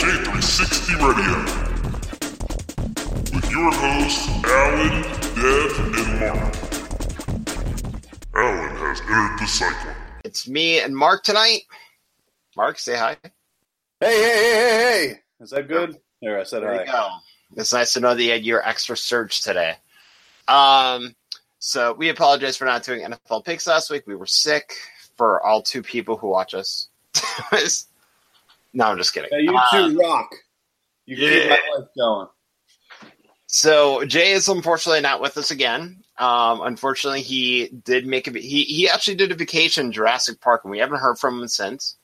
J360 Radio. With your hosts, Alan, Dev, and Mark. Alan has entered the cycle. It's me and Mark tonight. Mark, say hi. Hey, hey, hey, hey, hey. Is that good? There, I said There hi. you go. It's nice to know that you had your extra surge today. Um, so we apologize for not doing NFL picks last week. We were sick for all two people who watch us. no, I'm just kidding. Hey, you Uh, two rock. You keep my life going. So Jay is unfortunately not with us again. Um, unfortunately, he did make a he he actually did a vacation in Jurassic Park, and we haven't heard from him since.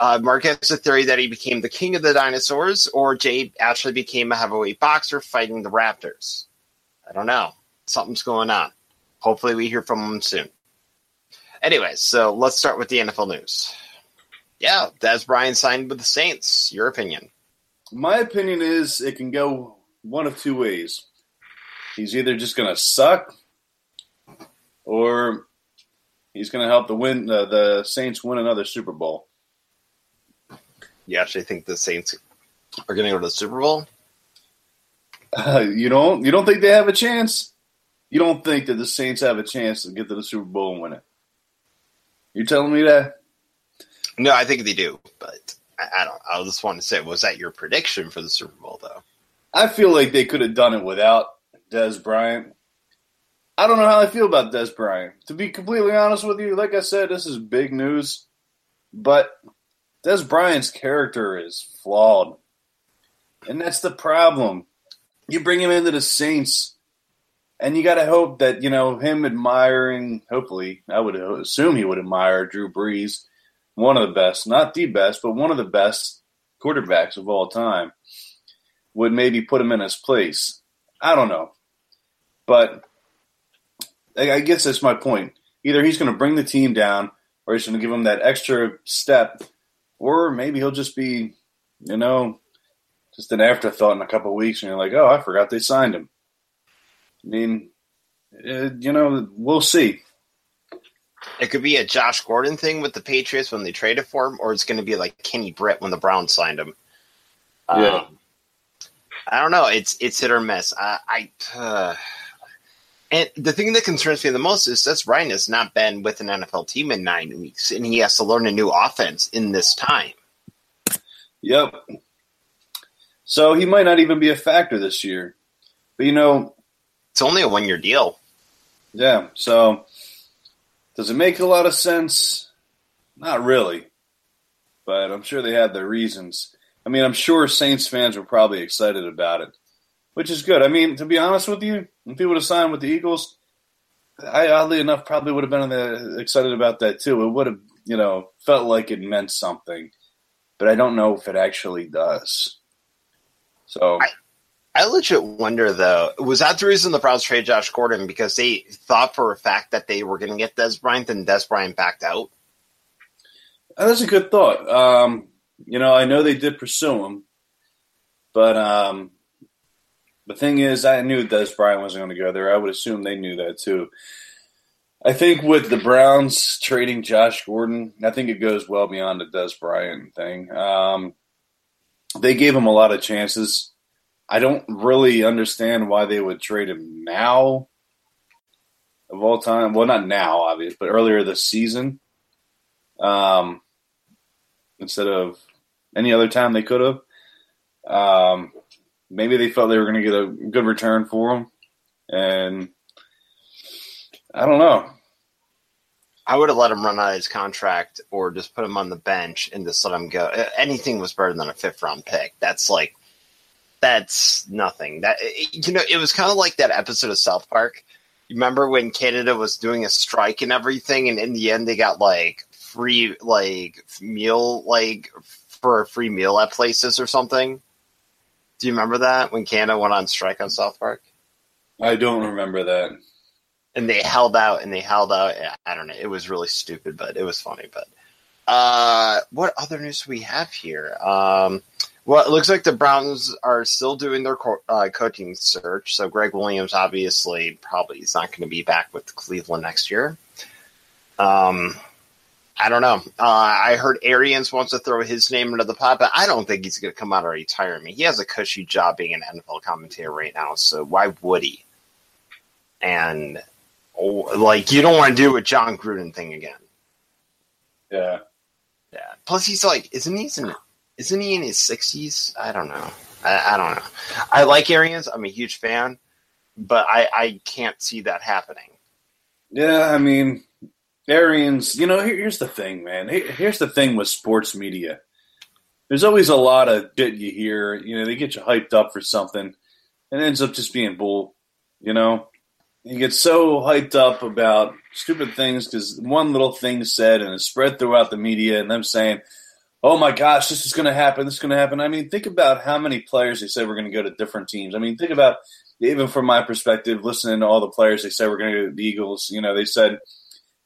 Uh, Mark has a theory that he became the king of the dinosaurs, or Jay actually became a heavyweight boxer fighting the Raptors. I don't know. Something's going on. Hopefully, we hear from him soon. Anyways, so let's start with the NFL news. Yeah, Dez Bryant signed with the Saints. Your opinion? My opinion is it can go one of two ways. He's either just going to suck, or he's going to help the win uh, the Saints win another Super Bowl. You actually think the Saints are going to go to the Super Bowl? Uh, you don't you don't think they have a chance? You don't think that the Saints have a chance to get to the Super Bowl and win it? You telling me that? No, I think they do, but I, I don't. I just want to say, was that your prediction for the Super Bowl, though? I feel like they could have done it without Dez Bryant. I don't know how I feel about Dez Bryant. To be completely honest with you, like I said, this is big news, but Dez Bryant's character is flawed. And that's the problem. You bring him into the Saints, and you got to hope that, you know, him admiring, hopefully, I would assume he would admire Drew Brees, one of the best, not the best, but one of the best quarterbacks of all time would maybe put him in his place. I don't know. But I guess that's my point. Either he's going to bring the team down or he's going to give him that extra step, or maybe he'll just be, you know, just an afterthought in a couple weeks and you're like, oh, I forgot they signed him. I mean, uh, you know, we'll see. It could be a Josh Gordon thing with the Patriots when they traded for him, or it's going to be like Kenny Britt when the Browns signed him. Yeah. Um, I don't know. It's it's hit or miss. I, I uh, and the thing that concerns me the most is that Ryan has not been with an NFL team in nine weeks, and he has to learn a new offense in this time. Yep. So he might not even be a factor this year. But, you know, It's only a one year deal. Yeah. So, does it make a lot of sense? Not really, but I'm sure they had their reasons. I mean, I'm sure Saints fans were probably excited about it, which is good. I mean, to be honest with you, if he would have signed with the Eagles, I oddly enough probably would have been excited about that too. It would have, you know, felt like it meant something, but I don't know if it actually does. So. I legit wonder though, was that the reason the Browns traded Josh Gordon because they thought for a fact that they were going to get Dez Bryant and Dez Bryant backed out? That's a good thought. Um, you know, I know they did pursue him, but um, the thing is, I knew Dez Bryant wasn't going to go there. I would assume they knew that too. I think with the Browns trading Josh Gordon, I think it goes well beyond the Dez Bryant thing. Um, they gave him a lot of chances. I don't really understand why they would trade him now of all time. Well, not now, obviously, but earlier this season. Um, instead of any other time they could have. Um, maybe they felt they were going to get a good return for him, and I don't know. I would have let him run out of his contract or just put him on the bench and just let him go. Anything was better than a fifth round pick. That's like, that's nothing. That you know, it was kind of like that episode of South Park. You remember when Canada was doing a strike and everything, and in the end they got like free like meal like for a free meal at places or something. Do you remember that when Canada went on strike on South Park? I don't remember that. and they held out and they held out. I don't know. It was really stupid, but it was funny. But uh, what other news do we have here? Um, well, it looks like the Browns are still doing their co- uh, coaching search. So Gregg Williams obviously probably is not going to be back with Cleveland next year. Um, I don't know. Uh, I heard Arians wants to throw his name into the pot, but I don't think he's going to come out of retirement. He has a cushy job being an NFL commentator right now, so why would he? And oh, like, you don't want to do a Jon Gruden thing again. Yeah. Yeah. Plus, he's like, isn't he in, isn't he in his sixties? I don't know. I, I, don't know. I like Arians. I'm a huge fan, but I, I can't see that happening. Yeah, I mean, Arians. You know, here, here's the thing, man. Here, here's the thing with sports media. There's always a lot of shit you hear. You know, they get you hyped up for something, and ends up just being bull. You know, you get so hyped up about stupid things because one little thing said and it's spread throughout the media, and them saying, "Oh my gosh, this is going to happen. This is going to happen." I mean, think about how many players they said were going to go to different teams. I mean, think about even from my perspective, listening to all the players they said we're going to go to the Eagles. You know, they said,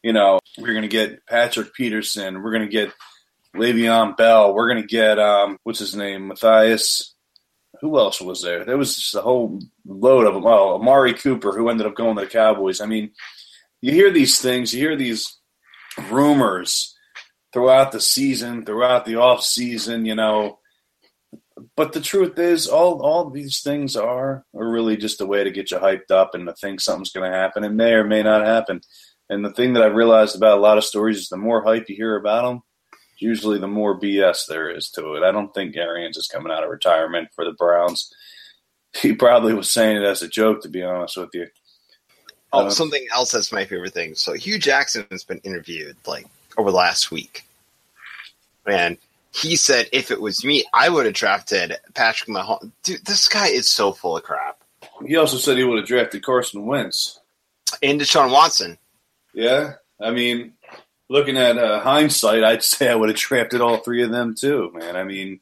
you know, we're going to get Patrick Peterson, we're going to get Le'Veon Bell, we're going to get um, what's his name, Matthias who else was there? There was just a whole load of them. Oh, Amari Cooper, who ended up going to the Cowboys. I mean, you hear these things, you hear these rumors throughout the season, throughout the off season, you know. But the truth is, all all these things are are really just a way to get you hyped up and to think something's going to happen. It may or may not happen. And the thing that I've realized about a lot of stories is the more hype you hear about them, usually the more BS there is to it. I don't think Arians is coming out of retirement for the Browns. He probably was saying it as a joke, to be honest with you. Oh, uh, something else that's my favorite thing. So Hue Jackson has been interviewed like over the last week, and he said if it was me, I would have drafted Patrick Mahomes. Dude, this guy is so full of crap. He also said he would have drafted Carson Wentz and Deshaun Watson. Yeah, I mean, looking at uh, hindsight, I'd say I would have drafted all three of them too, man. I mean,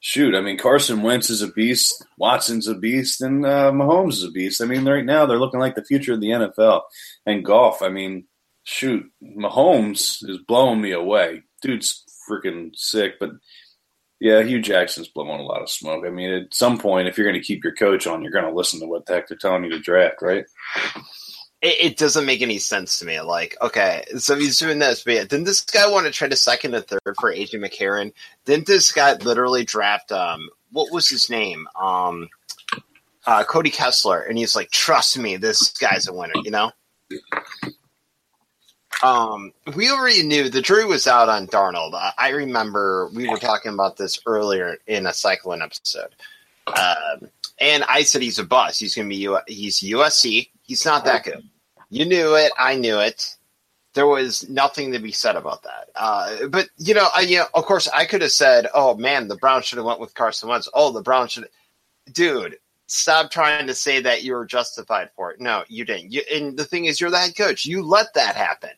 shoot, I mean Carson Wentz is a beast, Watson's a beast, and uh, Mahomes is a beast. I mean, right now they're looking like the future of the NFL and golf. I mean, shoot, Mahomes is blowing me away. Dude's freaking sick, but yeah, Hue Jackson's blowing a lot of smoke. I mean, at some point, if you're going to keep your coach on, you're going to listen to what the heck they're telling you to draft, right? it, it, doesn't make any sense to me. Like, okay, so he's doing this, but yeah, didn't this guy want to trade a second and third for AJ McCarron? Didn't this guy literally draft um what was his name? Um uh, Cody Kessler, and he's like, trust me, this guy's a winner, you know? Um, we already knew the jury was out on Darnold. I, I remember we were talking about this earlier in a Cyclone episode. Um, and I said he's a bust. He's going to be U- he's USC. He's not that good. You knew it. I knew it. There was nothing to be said about that. Uh, but you know, I, you know, of course, I could have said, "Oh man, the Browns should have went with Carson Wentz." Oh, the Browns should, dude. Stop trying to say that you were justified for it. No, you didn't. You, and the thing is, you're the head coach. You let that happen.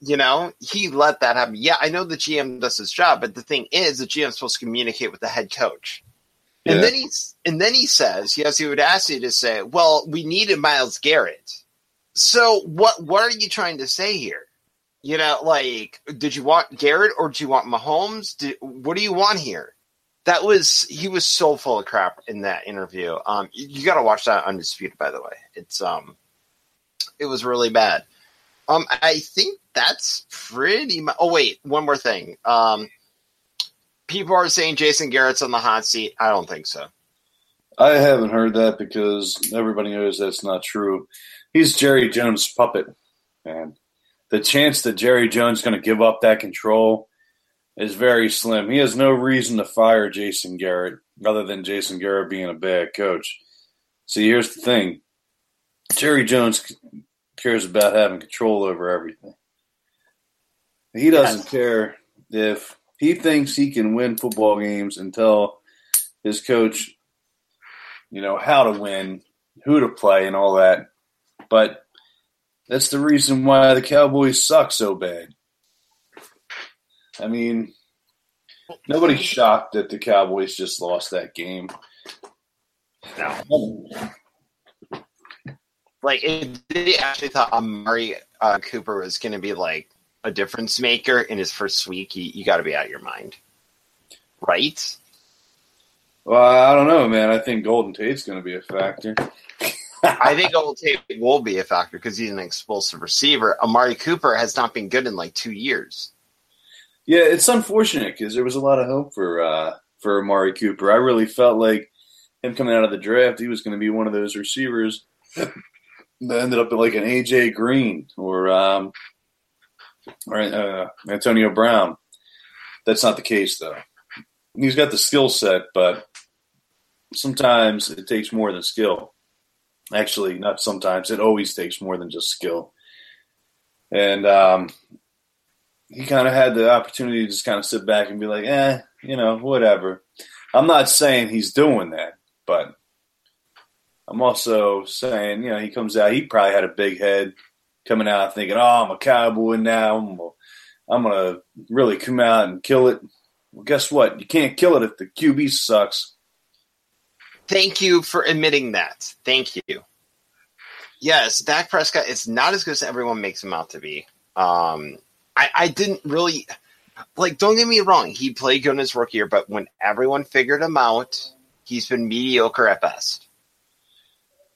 You know, he let that happen. Yeah, I know the GM does his job, but the thing is, the GM is supposed to communicate with the head coach. Yeah. And then he's and then he says, yes, he would ask you to say, well, we needed Myles Garrett. So what what are you trying to say here? You know, like, did you want Garrett or do you want Mahomes? Did, what do you want here? That was he was so full of crap in that interview. Um, you, you got to watch that undisputed. By the way, it's um, it was really bad. Um, I think that's pretty much. Oh wait, one more thing. Um, people are saying Jason Garrett's on the hot seat. I don't think so. I haven't heard that because everybody knows that's not true he's Jerry Jones' puppet, and the chance that Jerry Jones is going to give up that control is very slim. He has no reason to fire Jason Garrett other than Jason Garrett being a bad coach. See, here's the thing: Jerry Jones cares about having control over everything. He doesn't yes. care if he thinks he can win football games and tell his coach, you know, how to win, who to play, and all that. But that's the reason why the Cowboys suck so bad. I mean, nobody's shocked that the Cowboys just lost that game. No. Like, if they actually thought Amari uh, Cooper was going to be like a difference maker in his first week, you, you got to be out of your mind, right? Well, I don't know, man. I think Golden Tate's going to be a factor. I think Golden Tate will be a factor because he's an explosive receiver. Amari Cooper has not been good in like two years. Yeah, it's unfortunate because there was a lot of hope for uh, for Amari Cooper. I really felt like him coming out of the draft, he was going to be one of those receivers ended up like an AJ Green or um, or uh, Antonio Brown. That's not the case though. He's got the skill set, but sometimes it takes more than skill. Actually, not sometimes. It always takes more than just skill. And um, he kind of had the opportunity to just kind of sit back and be like, eh, you know, whatever. I'm not saying he's doing that, but I'm also saying, you know, he comes out, he probably had a big head coming out thinking, oh, I'm a cowboy now. I'm gonna, really come out and kill it. Well, guess what? You can't kill it if the QB sucks. Thank you for admitting that. Thank you. Yes, Dak Prescott is not as good as everyone makes him out to be. Um, I, I didn't really like. Don't get me wrong; he played good in his rookie year, but when everyone figured him out, he's been mediocre at best.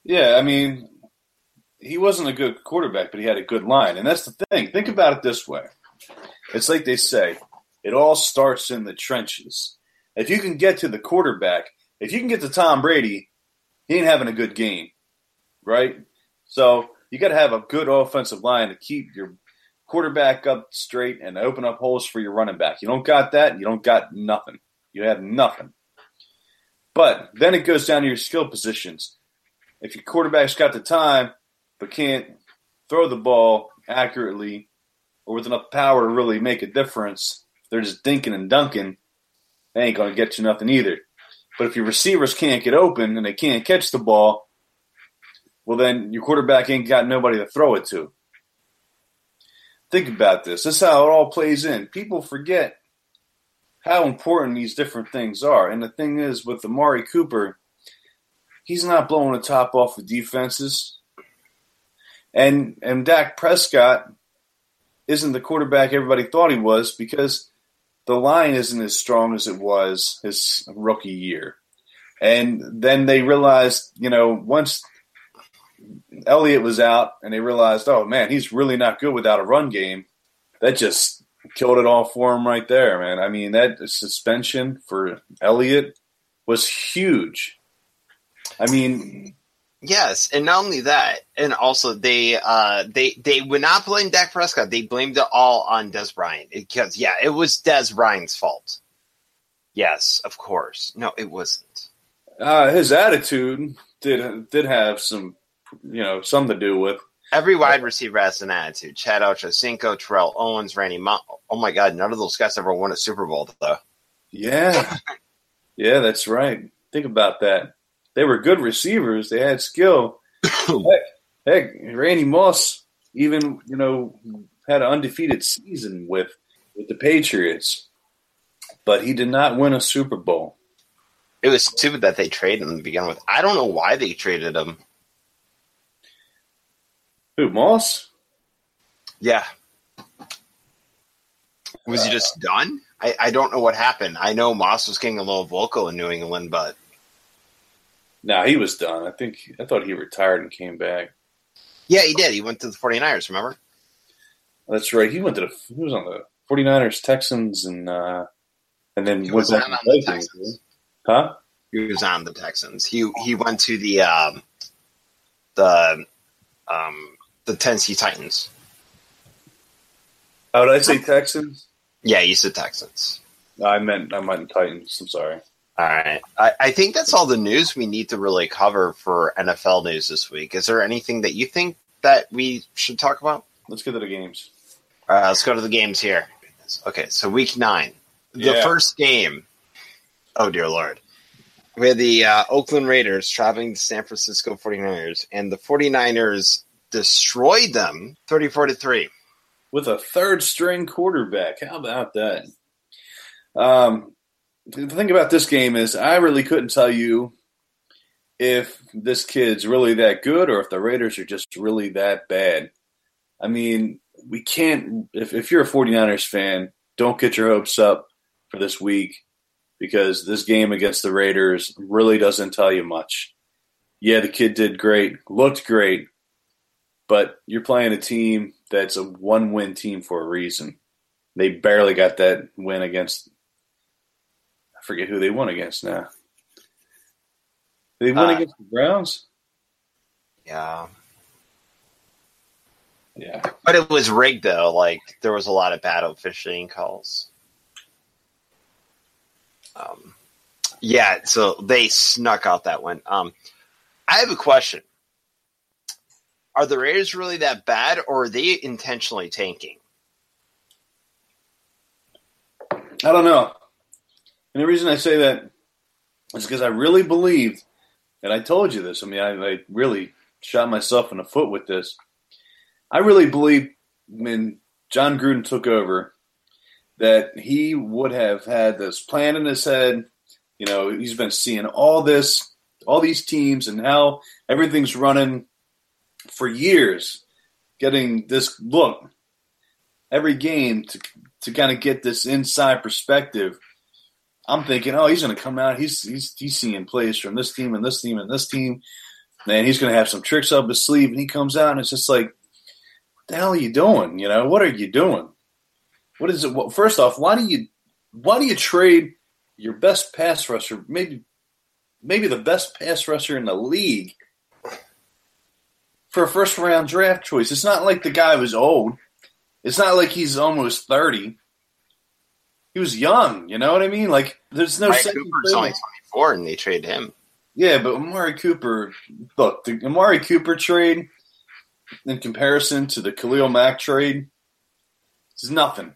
Yeah, I mean, he wasn't a good quarterback, but he had a good line, and that's the thing. Think about it this way: it's like they say, it all starts in the trenches. If you can get to the quarterback, if you can get to Tom Brady, he ain't having a good game, right? So you got to have a good offensive line to keep your quarterback up straight and open up holes for your running back. You don't got that, you don't got nothing. You have nothing. But then it goes down to your skill positions. If your quarterback's got the time but can't throw the ball accurately or with enough power to really make a difference, they're just dinking and dunking, they ain't going to get you nothing either. But if your receivers can't get open and they can't catch the ball, well, then your quarterback ain't got nobody to throw it to. Think about this. This is how it all plays in. People forget how important these different things are. And the thing is, with Amari Cooper, he's not blowing the top off of defenses. And and Dak Prescott isn't the quarterback everybody thought he was because the line isn't as strong as it was his rookie year. And then they realized, you know, once Elliott was out and they realized, oh man, he's really not good without a run game. That just killed it all for him right there, man. I mean, that suspension for Elliott was huge. I mean, yes, and not only that, and also they uh, they they would not blame Dak Prescott. They blamed it all on Dez Bryant because yeah, it was Dez Bryant's fault. Yes, of course. No, it wasn't. Uh, his attitude did did have some you know, something to do with. Every wide receiver has an attitude. Chad Ochocinco, Terrell Owens, Randy Moss. Oh my God, none of those guys ever won a Super Bowl, though. Yeah. yeah, that's right. Think about that. They were good receivers. They had skill. heck, heck, Randy Moss even, you know, had an undefeated season with with the Patriots, but he did not win a Super Bowl. It was stupid that they traded him to begin with. I don't know why they traded him. Who Moss? Yeah. Was he uh, just done? I, I don't know what happened. I know Moss was getting a little vocal in New England, but no, nah, he was done. I think I thought he retired and came back. Yeah, he did. He went to the 49ers, remember? That's right. He went to the he was on the 49ers, Texans and uh and then he was on, on the Texans. Huh? He was on the Texans. He he went to the um the um the Tennessee Titans. Oh, did I say Texans? Yeah, you said Texans. No, I meant I meant Titans. I'm sorry. All right. I, I think that's all the news we need to really cover for NFL news this week. Is there anything that you think that we should talk about? Let's get to the games. Uh, let's go to the games here. Okay, so week nine. The Yeah. first game. Oh, dear Lord. We had the uh, Oakland Raiders traveling to San Francisco 49ers, and the 49ers destroyed them 34 to 3. with a third string quarterback. How about that? Um, the thing about this game is, I really couldn't tell you if this kid's really that good or if the Raiders are just really that bad. I mean, we can't, if, if you're a 49ers fan, don't get your hopes up for this week because this game against the Raiders really doesn't tell you much. yeah, the kid did great, looked great, but you're playing a team that's a one win team for a reason. They barely got that win against. Forget who they won against now. They won Uh, against the Browns. Yeah. Yeah, But it was rigged though. Like there was a lot of bad officiating calls. Um, yeah, so they snuck out that one. Um, I have a question: Are the Raiders really that bad, or are they intentionally tanking? I don't know. And the reason I say that is because I really believed, and I told you this. I mean, I, I really shot myself in the foot with this. I really believe when Jon Gruden took over that he would have had this plan in his head. You know, he's been seeing all this, all these teams, and how everything's running for years, getting this look every game to to kind of get this inside perspective. I'm thinking, oh, he's going to come out. He's he's he's seeing plays from this team and this team and this team, and he's going to have some tricks up his sleeve. And he comes out and it's just like, what the hell are you doing? You know, what are you doing? What is it? Well, first off, why do you why do you trade your best pass rusher, maybe maybe the best pass rusher in the league, for a first round draft choice? It's not like the guy was old. It's not like he's almost thirty. He was young, you know what I mean? Like, there's no second Cooper's only playmaker. 24, and they trade him. Yeah, but Amari Cooper, look, the Amari Cooper trade in comparison to the Khalil Mack trade is nothing.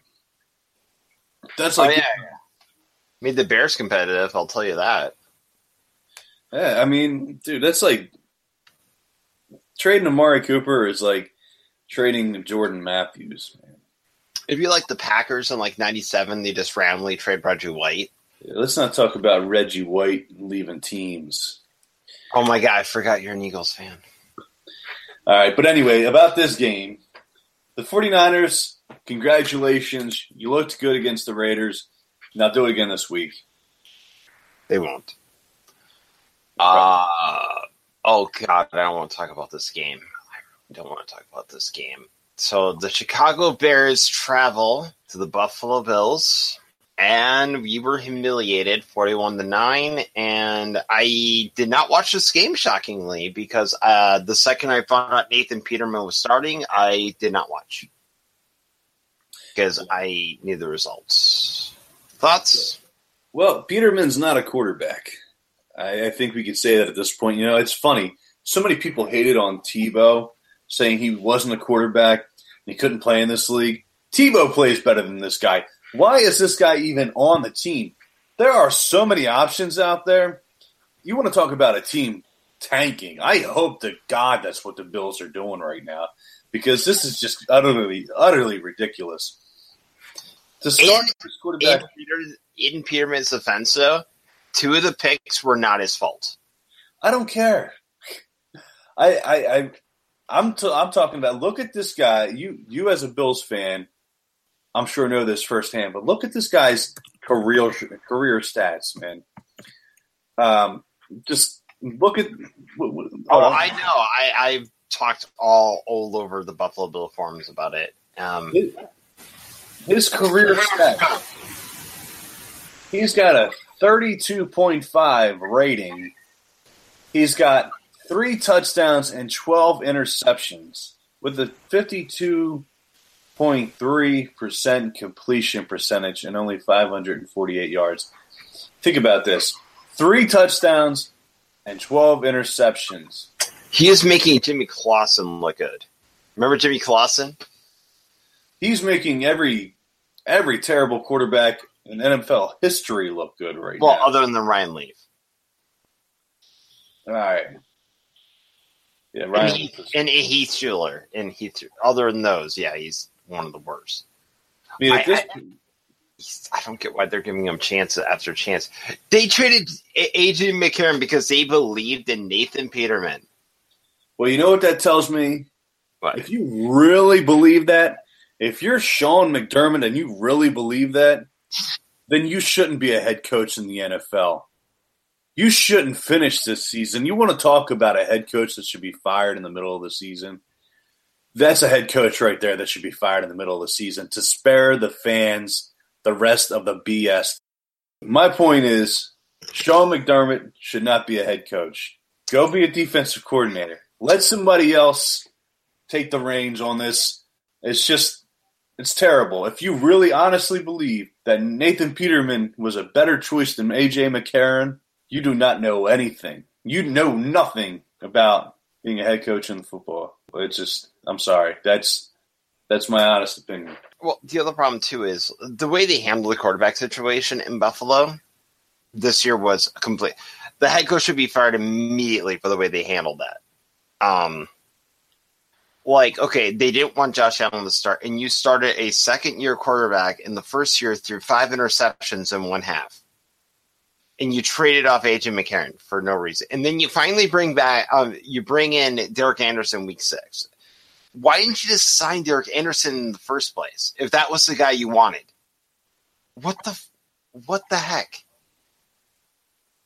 That's Oh like, yeah, made the Bears competitive. I'll tell you that. yeah, I mean, dude, that's like trading Amari Cooper is like trading Jordan Matthews. Man. It'd be like the Packers in like '97. They just randomly trade Reggie White. Yeah, let's not talk about Reggie White leaving teams. Oh my god, I forgot you're an Eagles fan. All right, but anyway, about this game, the 49ers, congratulations. You looked good against the Raiders. Now do it again this week. They won't. Uh, oh god, I don't want to talk about this game. I don't want to talk about this game. So the Chicago Bears travel to the Buffalo Bills, and we were humiliated, forty-one to nine. And I did not watch this game, shockingly, because uh, the second I found out Nathan Peterman was starting, I did not watch because I knew the results. Thoughts? Well, Peterman's not a quarterback. I, I think we could say that at this point. You know, it's funny. So many people hated on Tebow, saying he wasn't a quarterback he couldn't play in this league. Tebow plays better than this guy. Why is this guy even on the team? There are so many options out there. You want to talk about a team tanking? I hope to God that's what the Bills are doing right now because this is just utterly, utterly ridiculous. To start this quarterback, In, Peter, in Peterman's defense, though, two of the picks were not his fault. I don't care. I I, I I'm t- I'm talking about. Look at this guy. You you as a Bills fan, I'm sure know this firsthand. But look at this guy's career career stats, man. Um, just look at. Oh, I know. I, I've talked all all over the Buffalo Bill forums about it. Um, His career stats. He's got a 32.5 rating. He's got three touchdowns and 12 interceptions with a 52.3% completion percentage and only 548 yards. Think about this three touchdowns and 12 interceptions. he is making Jimmy Clausen look good. Remember Jimmy Clausen? He's making every every terrible quarterback in NFL history look good right Well, now. other than the Ryan Leaf. All right. Yeah, And, Ryan. Heath, and Heath Shuler. And Heath, other than those, yeah, he's one of the worst. I mean, at I- this, He's- I don't get why they're giving him chance after chance. They traded AJ McCarron because they believed in Nathan Peterman. well, you know what that tells me? But If you really believe that, if you're Sean McDermott and you really believe that, then you shouldn't be a head coach in the NFL. You shouldn't finish this season. You want to talk about a head coach that should be fired in the middle of the season? That's a head coach right there that should be fired in the middle of the season to spare the fans the rest of the BS. My point is, Sean McDermott should not be a head coach. Go be a defensive coordinator. Let somebody else take the reins on this. It's just, it's terrible. If you really honestly believe that Nathan Peterman was a better choice than AJ McCarron, you do not know anything. You know nothing about being a head coach in the football. It's just, I'm sorry. That's that's my honest opinion. Well, the other problem too is the way they handled the quarterback situation in Buffalo this year was complete. The head coach should be fired immediately for the way they handled that. Um, like, okay, they didn't want Josh Allen to start, and you started a second year quarterback in the first year through five interceptions in one half. And you traded off AJ McCarron for no reason. And then you finally bring back, um, you bring in Derek Anderson week six. Why didn't you just sign Derek Anderson in the first place if that was the guy you wanted? What the, what the heck?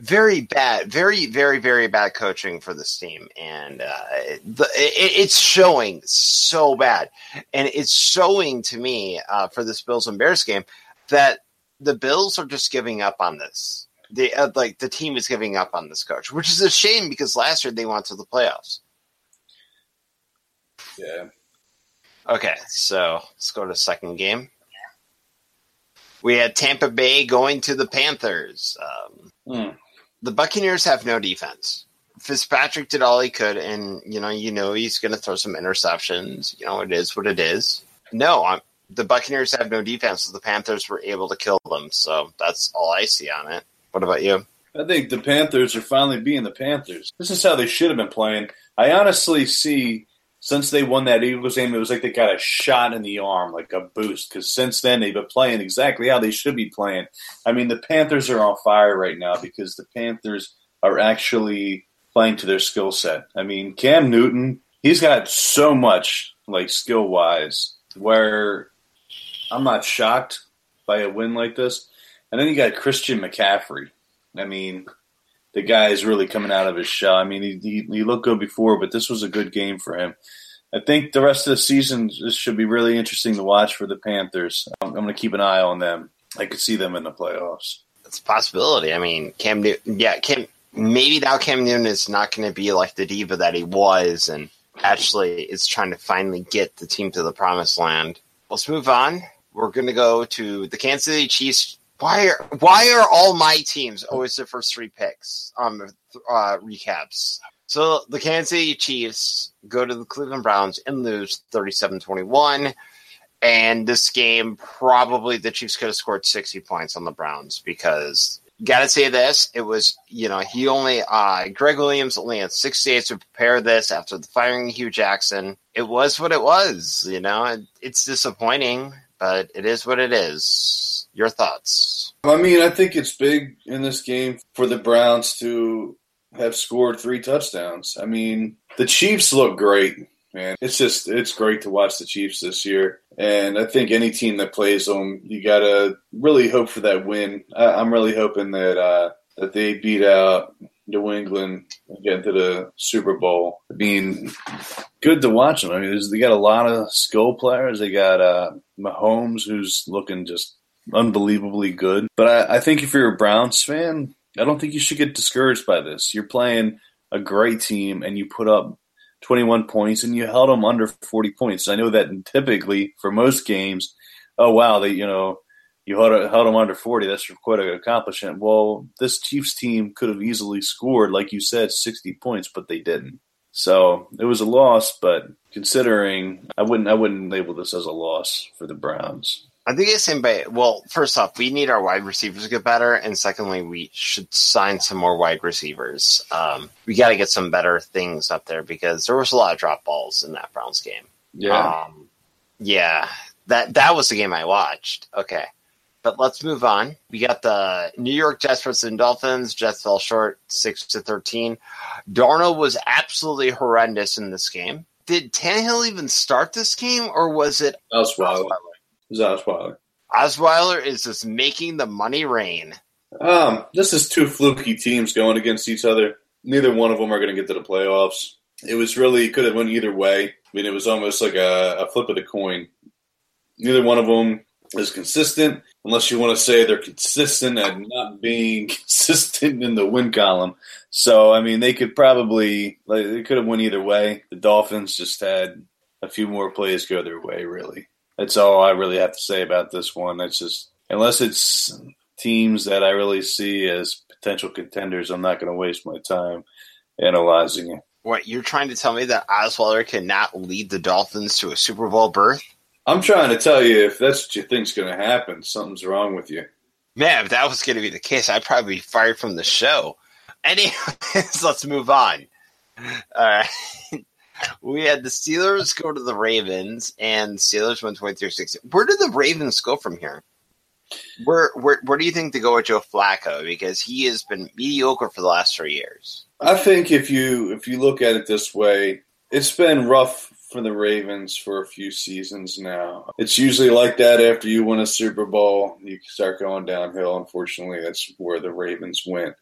very bad, very, very, very bad coaching for this team, and uh, the, it, it's showing so bad, and it's showing to me uh, for this Bills and Bears game that the Bills are just giving up on this. They uh, like the team is giving up on this coach, which is a shame because last year they went to the playoffs. Yeah. Okay, so let's go to the second game. We had Tampa Bay going to the Panthers. Um, Hmm. the Buccaneers have no defense. Fitzpatrick did all he could, and you know, you know, he's going to throw some interceptions. You know, it is what it is. No, I'm, the Buccaneers have no defense. So the Panthers were able to kill them, so that's all I see on it. What about you? I think the Panthers are finally being the Panthers. This is how they should have been playing. I honestly see since they won that Eagles game, it was like they got a shot in the arm, like a boost. Because since then, they've been playing exactly how they should be playing. I mean, the Panthers are on fire right now because the Panthers are actually playing to their skill set. I mean, Cam Newton, he's got so much, like skill wise, where I'm not shocked by a win like this. And then you got Christian McCaffrey. I mean, the guy is really coming out of his shell. I mean, he, he, he looked good before, but this was a good game for him. I think the rest of the season this should be really interesting to watch for the Panthers. I'm, I'm going to keep an eye on them. I could see them in the playoffs. It's a possibility. I mean, Cam Newton, yeah, Cam. Maybe now Cam Newton is not going to be like the diva that he was, and actually is trying to finally get the team to the promised land. Let's move on. We're going to go to the Kansas City Chiefs why are why are all my teams always the first three picks on um, uh, recaps? So the Kansas City Chiefs go to the Cleveland Browns and lose 37-21. And this game, probably the Chiefs could have scored 60 points on the Browns because gotta say this, it was, you know, he only uh Gregg Williams only had six days to prepare this after the firing Hue Jackson. It was what it was, you know. It's disappointing, but it is what it is. Your thoughts? I mean, I think it's big in this game for the Browns to have scored three touchdowns. I mean, the Chiefs look great, man. It's just it's great to watch the Chiefs this year, and I think any team that plays them, you gotta really hope for that win. I, I'm really hoping that uh, that they beat out New England and get into the Super Bowl. I mean, good to watch them. I mean, they got a lot of skill players. They got uh, Mahomes, who's looking just unbelievably good. But I, I, think if you're a Browns fan, I don't think you should get discouraged by this. You're playing a great team and you put up 21 points and you held them under 40 points. I know that typically for most games, oh wow, they you know you held, held them under 40. That's quite an accomplishment. Well, this Chiefs team could have easily scored, like you said, 60 points, but they didn't. So it was a loss, but considering I wouldn't I wouldn't label this as a loss for the Browns. I think it's same by well, first off, we need our wide receivers to get better, and secondly, we should sign some more wide receivers. Um, we got to get some better things up there because there was a lot of drop balls in that Browns game. Yeah, um, yeah, that that was the game I watched. Okay, but let's move on. We got the New York Jets versus the Dolphins. Jets fell short, six to thirteen. Darnold was absolutely horrendous in this game. Did Tannehill even start this game, or was it Osweiler? Osweiler. Osweiler is just making the money rain. Um, this is two fluky teams going against each other. Neither one of them are going to get to the playoffs. It was really could have went either way. I mean, it was almost like a, a flip of the coin. Neither one of them is consistent, unless you want to say they're consistent at not being consistent in the win column. So, I mean, they could probably like they could have went either way. The Dolphins just had a few more plays go their way. Really, that's all I really have to say about this one. That's just unless it's teams that I really see as potential contenders, I'm not going to waste my time analyzing it. What you're trying to tell me that Osweiler cannot lead the Dolphins to a Super Bowl berth? I'm trying to tell you if that's what you think's going to happen, something's wrong with you. Man, if that was going to be the case, I'd probably be fired from the show. Anyways, let's move on. All right. We had the Steelers go to the Ravens, and Steelers went 23 6. Where did the Ravens go from here? Where, where where do you think they go with Joe Flacco? Because he has been mediocre for the last three years. I think if you if you look at it this way, it's been rough for the Ravens for a few seasons now. It's usually like that after you win a Super Bowl, you start going downhill. Unfortunately, that's where the Ravens went.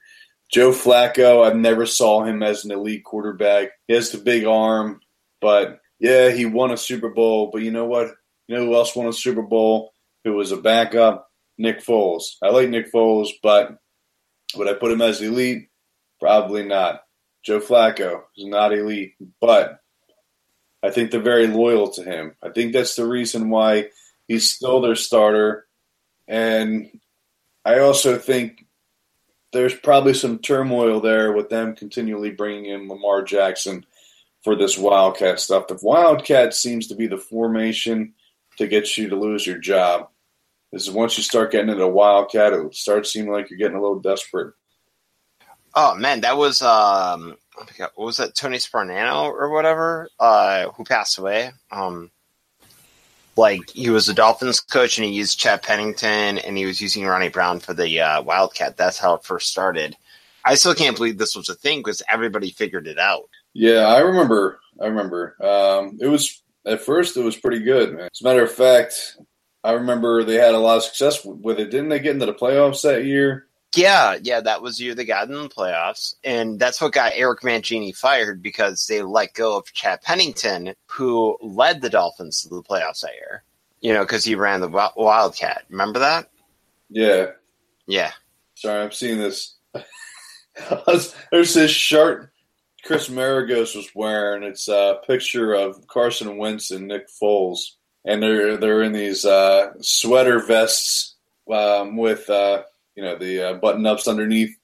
Joe Flacco, I never saw him as an elite quarterback. He has the big arm, but yeah, he won a Super Bowl. But you know what? You know who else won a Super Bowl? Who was a backup? Nick Foles. I like Nick Foles, but would I put him as elite? Probably not. Joe Flacco is not elite, but I think they're very loyal to him. I think that's the reason why he's still their starter. And I also think there's probably some turmoil there with them continually bringing in Lamar Jackson for this Wildcat stuff. The Wildcat seems to be the formation to get you to lose your job. Is once you start getting into Wildcat, it starts seeming like you're getting a little desperate. Oh man, that was um, what was that? Tony Sparano or whatever, uh, who passed away. Um, like he was a Dolphins coach and he used Chad Pennington and he was using Ronnie Brown for the uh, Wildcat. That's how it first started. I still can't believe this was a thing because everybody figured it out. Yeah, I remember. I remember. Um, it was at first it was pretty good, man. As a matter of fact, I remember they had a lot of success with it. Didn't they get into the playoffs that year? Yeah, yeah, that was you that got in the playoffs, and that's what got Eric Mangini fired because they let go of Chad Pennington, who led the Dolphins to the playoffs that year. You know, because he ran the Wildcat. Remember that? Yeah. Yeah. Sorry, I'm seeing this. There's this shirt Chris Maragos was wearing. It's a picture of Carson Wentz and Nick Foles, and they're they're in these uh, sweater vests um, with. Uh, you know the uh, button ups underneath,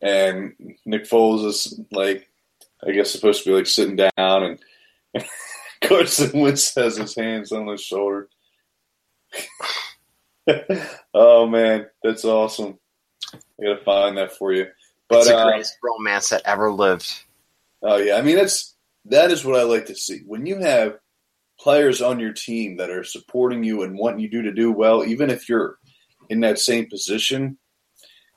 and Nick Foles is like, I guess supposed to be like sitting down, and Carson Wentz has his hands on his shoulder. oh man, that's awesome! I gotta find that for you. But it's the uh, greatest romance that ever lived. Oh yeah, I mean that's that is what I like to see when you have players on your team that are supporting you and want you to do well, even if you're in that same position,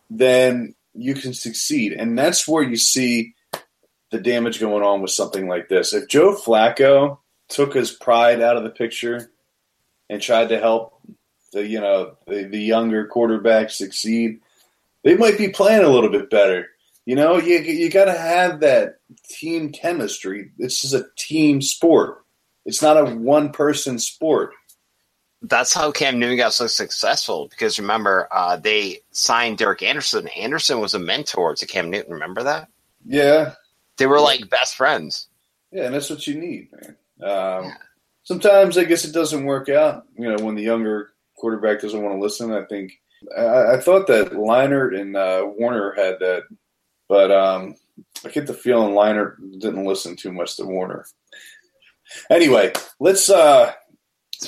then you can succeed. And that's where you see the damage going on with something like this. If Joe Flacco took his pride out of the picture and tried to help the you know the, the younger quarterback succeed, they might be playing a little bit better. You know, you you got to have that team chemistry. This is a team sport. It's not a one person sport that's how Cam Newton got so successful because remember uh, they signed Derek Anderson. Anderson was a mentor to Cam Newton. Remember that? Yeah, they were like best friends. Yeah, and that's what you need, man. Um, yeah. Sometimes I guess it doesn't work out. You know, when the younger quarterback doesn't want to listen. I think I, I thought that Leinart and uh, Warner had that, but um, I get the feeling Leinart didn't listen too much to Warner. Anyway, let's uh,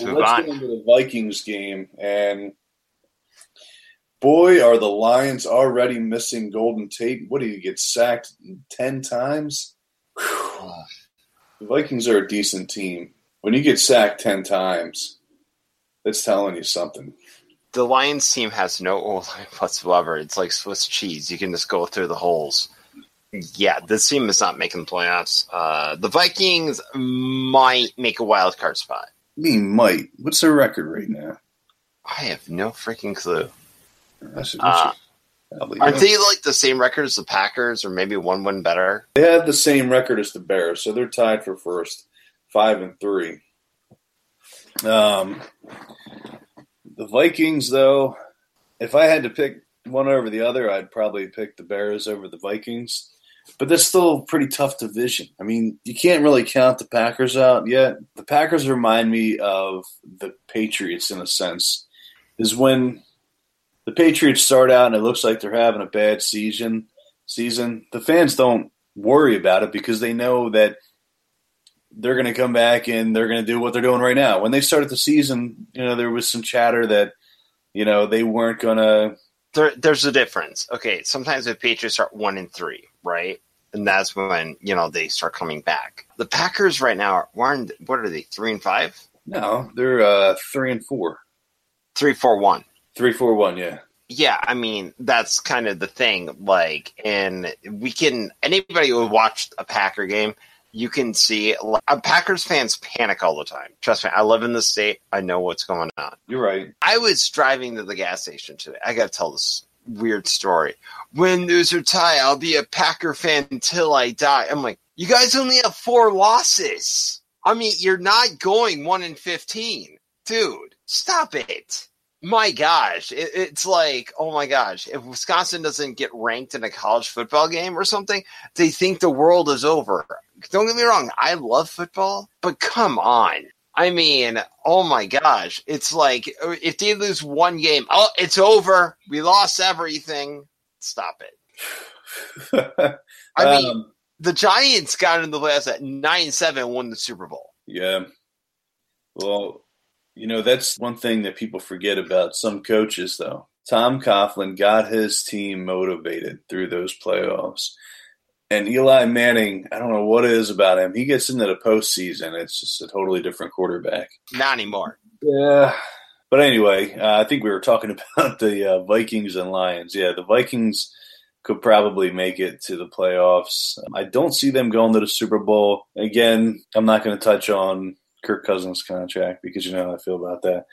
Let's, let's get into the Vikings game, and boy, are the Lions already missing Golden Tate. What do you get sacked ten times? The Vikings are a decent team. When you get sacked ten times, that's telling you something. The Lions team has no O line whatsoever. It's like Swiss cheese. You can just go through the holes. Yeah, this team is not making the playoffs. Uh, the Vikings might make a wild card spot mean might? What's their record right now? I have no freaking clue. I should, I should, Probably, Aren't yeah. they like the same record as the Packers, or maybe one win better? They have the same record as the Bears, so they're tied for first, five and three. Um, the Vikings, though, if I had to pick one over the other, I'd probably pick the Bears over the Vikings. But that's still pretty tough division. I mean, you can't really count the Packers out yet. The Packers remind me of the Patriots in a sense. Is when the Patriots start out and it looks like they're having a bad season, season, the fans don't worry about it because they know that they're going to come back and they're going to do what they're doing right now. When they started the season, you know, there was some chatter that, you know, they weren't going to. There, there's a difference. Okay, sometimes the Patriots start one and three, right? And that's when you know they start coming back. The Packers right now are one. What are they? Three and five? No, they're uh, three and four. Three, four, one. Three, four, one, yeah. Yeah, I mean that's kind of the thing. Like, and we can anybody who watched a Packer game, you can see like, uh, Packers fans panic all the time. Trust me, I live in the state. I know what's going on. You're right. I was driving to the gas station today. I got to tell this weird story. Win, lose, or tie, I'll be a Packer fan until I die. I'm like, you guys only have four losses. I mean, you're not going one in fifteen, dude. Stop it. My gosh, it, it's like, oh my gosh, if Wisconsin doesn't get ranked in a college football game or something, they think the world is over. Don't get me wrong, I love football, but come on. I mean, oh my gosh. It's like if they lose one game, oh, it's over. We lost everything. Stop it. I mean, Um, the Giants got in the playoffs at 9 7 won the Super Bowl. yeah. Well, you know, that's one thing that people forget about some coaches, though. Tom Coughlin got his team motivated through those playoffs. And Eli Manning, I don't know what it is about him. He gets into the postseason. It's just a totally different quarterback. Not anymore. Yeah. But anyway, uh, I think we were talking about the uh, Vikings and Lions. Yeah, the Vikings could probably make it to the playoffs. I don't see them going to the Super Bowl. Again, I'm not going to touch on Kirk Cousins' contract because you know how I feel about that.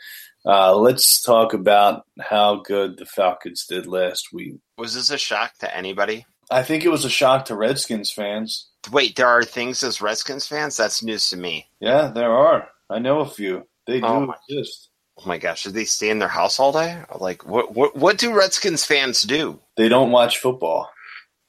Uh, let's talk about how good the Falcons did last week. Was this a shock to anybody? I think it was a shock to Redskins fans. Wait, there are things as Redskins fans? That's news to me. Yeah, there are. I know a few. They do Oh my- exist. Oh my gosh, did they stay in their house all day? Like, what, what, what do Redskins fans do? They don't watch football.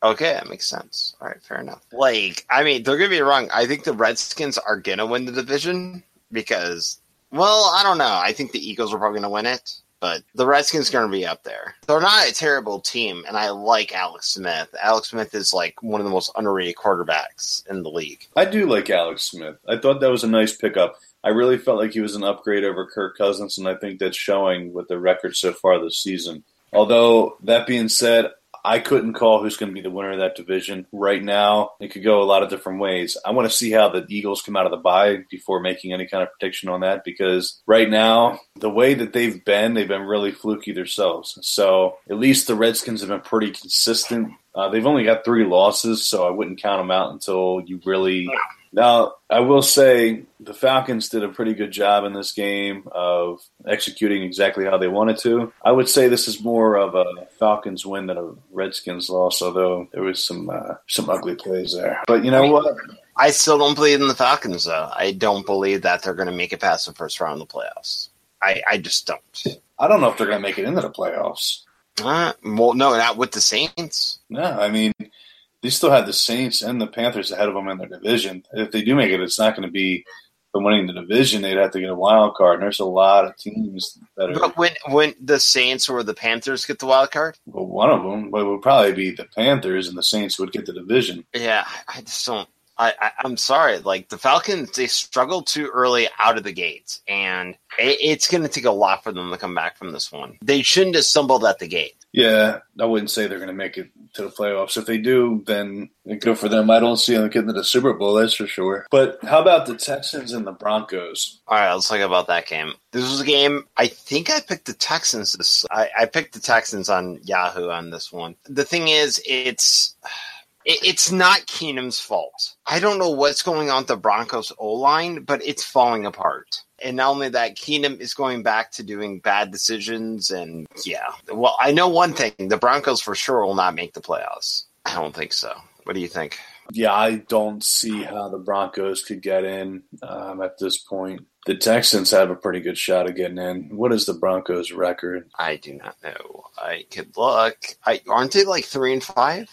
Okay, that makes sense. All right, fair enough. Like, I mean, don't get me wrong. I think the Redskins are gonna win the division because, well, I don't know. I think the Eagles are probably gonna win it, but the Redskins are gonna be up there. They're not a terrible team, and I like Alex Smith. Alex Smith is like one of the most underrated quarterbacks in the league. I do like Alex Smith. I thought that was a nice pickup. I really felt like he was an upgrade over Kirk Cousins, and I think that's showing with the record so far this season. Although, that being said, I couldn't call who's going to be the winner of that division right now. It could go a lot of different ways. I want to see how the Eagles come out of the bye before making any kind of prediction on that because right now, the way that they've been, they've been really fluky themselves. So at least the Redskins have been pretty consistent. Uh, they've only got three losses, so I wouldn't count them out until you really. Now, I will say the Falcons did a pretty good job in this game of executing exactly how they wanted to. I would say this is more of a Falcons win than a Redskins loss, although there was some uh, some ugly plays there. But you know what? I still don't believe in the Falcons, though. I don't believe that they're going to make it past the first round of the playoffs. I, I just don't. I don't know if they're going to make it into the playoffs. Uh, well, no, not with the Saints. No, I mean they still have the Saints and the Panthers ahead of them in their division. If they do make it, it's not going to be for winning the division. They'd have to get a wild card, and there's a lot of teams that are. But when when the Saints or the Panthers get the wild card, Well, one of them well, it would probably be the Panthers, and the Saints would get the division. yeah, I just don't. I, I I'm sorry. Like the Falcons, they struggled too early out of the gates, and it, it's going to take a lot for them to come back from this one. They shouldn't have stumbled at the gate. Yeah, I wouldn't say they're going to make it to the playoffs. If they do, then good for them. I don't see them getting to the Super Bowl, that's for sure. But how about the Texans and the Broncos? All right, let's talk about that game. This was a game. I think I picked the Texans. This I, I picked the Texans on Yahoo on this one. The thing is, it's it's not Keenum's fault. I don't know what's going on with the Broncos O line, but it's falling apart. And not only that, Keenum is going back to doing bad decisions. And yeah, well, I know one thing the Broncos for sure will not make the playoffs. I don't think so. What do you think? Yeah, I don't see how the Broncos could get in um, at this point. The Texans have a pretty good shot of getting in. What is the Broncos' record? I do not know. I could look. I aren't they like three and five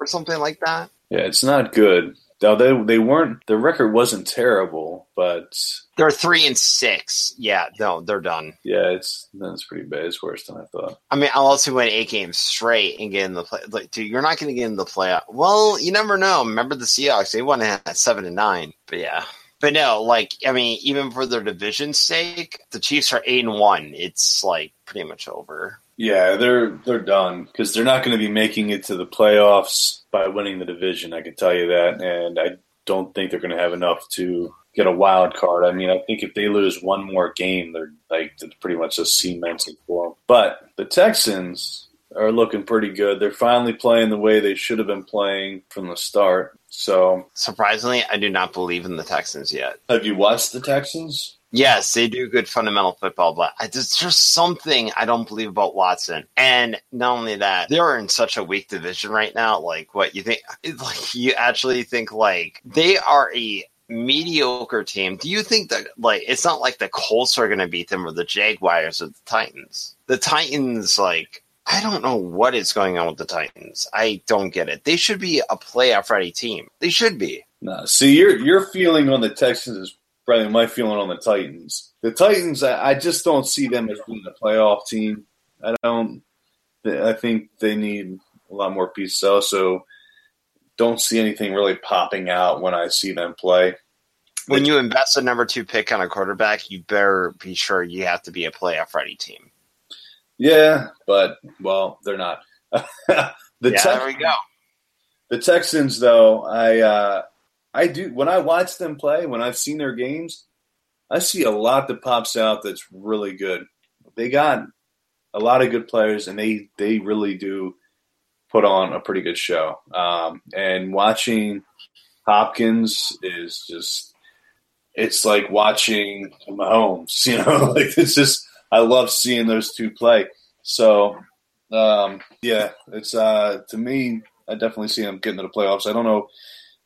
or something like that? Yeah, it's not good. Now they they weren't. The record wasn't terrible, but They're three and six. Yeah, no, they're done. yeah, it's that's pretty bad. It's worse than I thought. I mean, unless also win eight games straight and get in the play, like, dude, you're not going to get in the playoff. Well, you never know. Remember the Seahawks? They won at seven and nine. But yeah, but no, like I mean, even for their division's sake, the Chiefs are eight and one. It's like pretty much over. Yeah, they're they're done because they're not going to be making it to the playoffs by winning the division. I can tell you that, and I don't think they're going to have enough to get a wild card. I mean, I think if they lose one more game, they're like pretty much a cemented for them. But the Texans are looking pretty good. They're finally playing the way they should have been playing from the start. So, Surprisingly, I do not believe in the Texans yet. have you watched the Texans? Yes, they do good fundamental football, but I, there's just something I don't believe about Watson. And not only that, they're in such a weak division right now. Like, what you think? Like, you actually think like they are a mediocre team. Do you think that like it's not like the Colts are going to beat them or the Jaguars or the Titans? The Titans, like. I don't know what is going on with the Titans. I don't get it. They should be a playoff ready team. They should be. No. See, your your feeling on the Texans is probably my feeling on the Titans. The Titans, I, I just don't see them as being a playoff team. I don't. I think they need a lot more pieces. Also, don't see anything really popping out when I see them play. when you invest a number two pick on a quarterback, you better be sure you have to be a playoff ready team. Yeah, but well, they're not. the yeah, Tex- there we go. The Texans, though, I uh, I do when I watch them play, when I've seen their games, I see a lot that pops out that's really good. They got a lot of good players, and they they really do put on a pretty good show. Um, and watching Hopkins is just it's like watching Mahomes. You know, like it's just I love seeing those two play. So um, yeah, it's uh, to me. I definitely see them getting to the playoffs. I don't know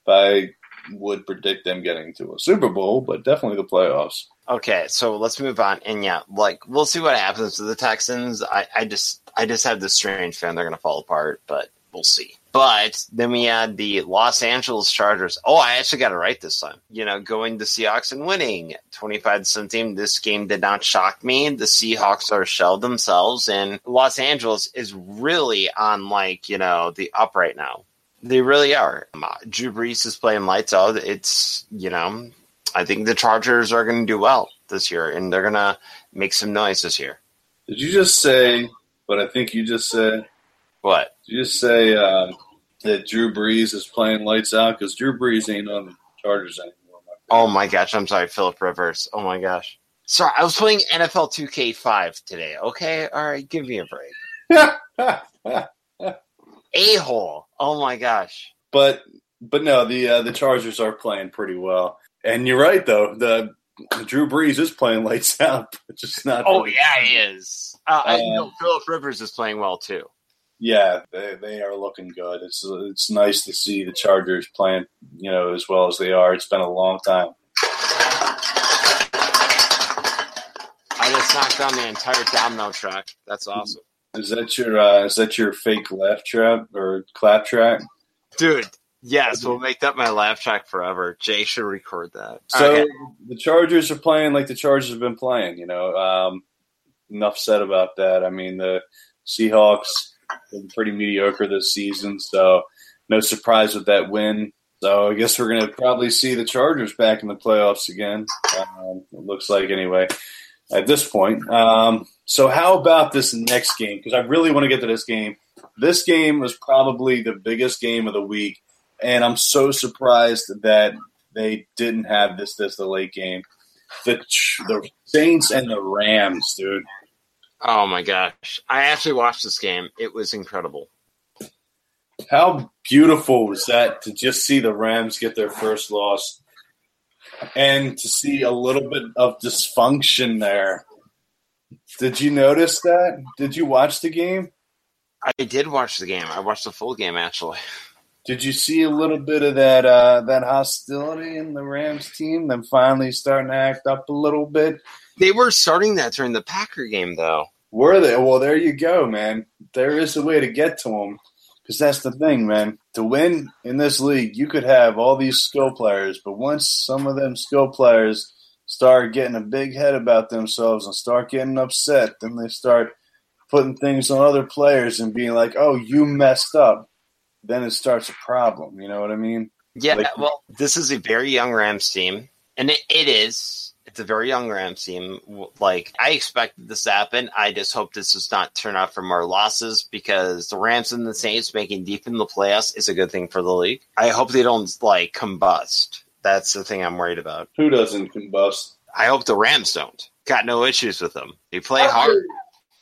if I would predict them getting to a Super Bowl, but definitely the playoffs. Okay, so let's move on. And yeah, like we'll see what happens to the Texans. I, I just I just have this strange feeling they're gonna fall apart, but we'll see. But then we had the Los Angeles Chargers. Oh, I actually got it right this time. You know, going to Seahawks and winning 25 to 17. This game did not shock me. The Seahawks are shelled themselves, and Los Angeles is really on like, you know, the up right now. They really are. Um, Drew Brees is playing lights out. It's, you know, I think the Chargers are going to do well this year, and they're going to make some noise this year. Did you just say? what I think you just said. What? Did you just say um, that Drew Brees is playing lights out because Drew Brees ain't on the Chargers anymore. my Oh my gosh, I'm sorry, Philip Rivers. Oh my gosh. Sorry, I was playing NFL 2K5 today. Okay, all right, give me a break. A hole. Oh my gosh. but but no, the uh, the Chargers are playing pretty well. And you're right though. The Drew Brees is playing lights out, but just not. Oh yeah, he is. Uh, I Uh, know Philip Rivers is playing well too. Yeah, they, they are looking good. It's it's nice to see the Chargers playing, you know, as well as they are. It's been a long time. I just knocked down the entire domino track. That's awesome, Is that your uh, is that your fake laugh trap or clap track? dude. Yes, we'll make that my laugh track forever. Jay should record that. So Okay. the Chargers are playing like the Chargers have been playing. You know, um, enough said about that. I mean, the Seahawks been pretty mediocre this season, so no surprise with that win. So I guess we're going to probably see the Chargers back in the playoffs again. Um, it looks like anyway at this point. Um, so how about this next game? Because I really want to get to this game. This game was probably the biggest game of the week, and I'm so surprised that they didn't have this this the late game. The the Saints and the Rams, dude. Oh my gosh, I actually watched this game. It was incredible. How beautiful was that to just see the Rams get their first loss? and to see a little bit of dysfunction there. Did you notice that? Did you watch the game? I did watch the game. I watched the full game actually. Did you see a little bit of that uh, that hostility in the Rams team? Them finally starting to act up a little bit. They were starting that during the Packer game, though. Were they? Well, there you go, man. There is a way to get to them. Because that's the thing, man. To win in this league, you could have all these skill players, but once some of them skill players start getting a big head about themselves and start getting upset, then they start putting things on other players and being like, "Oh, you messed up." Then it starts a problem. You know what I mean? Yeah. Like- well, this is a very young Rams team, and it, it is. It's a very young Rams team. Like I expected this to happen. I just hope this does not turn out for more losses because the Rams and the Saints making deep in the playoffs is a good thing for the league. I hope they don't like combust. That's the thing I'm worried about. Who doesn't combust? I hope the Rams don't. Got no issues with them. They play hard.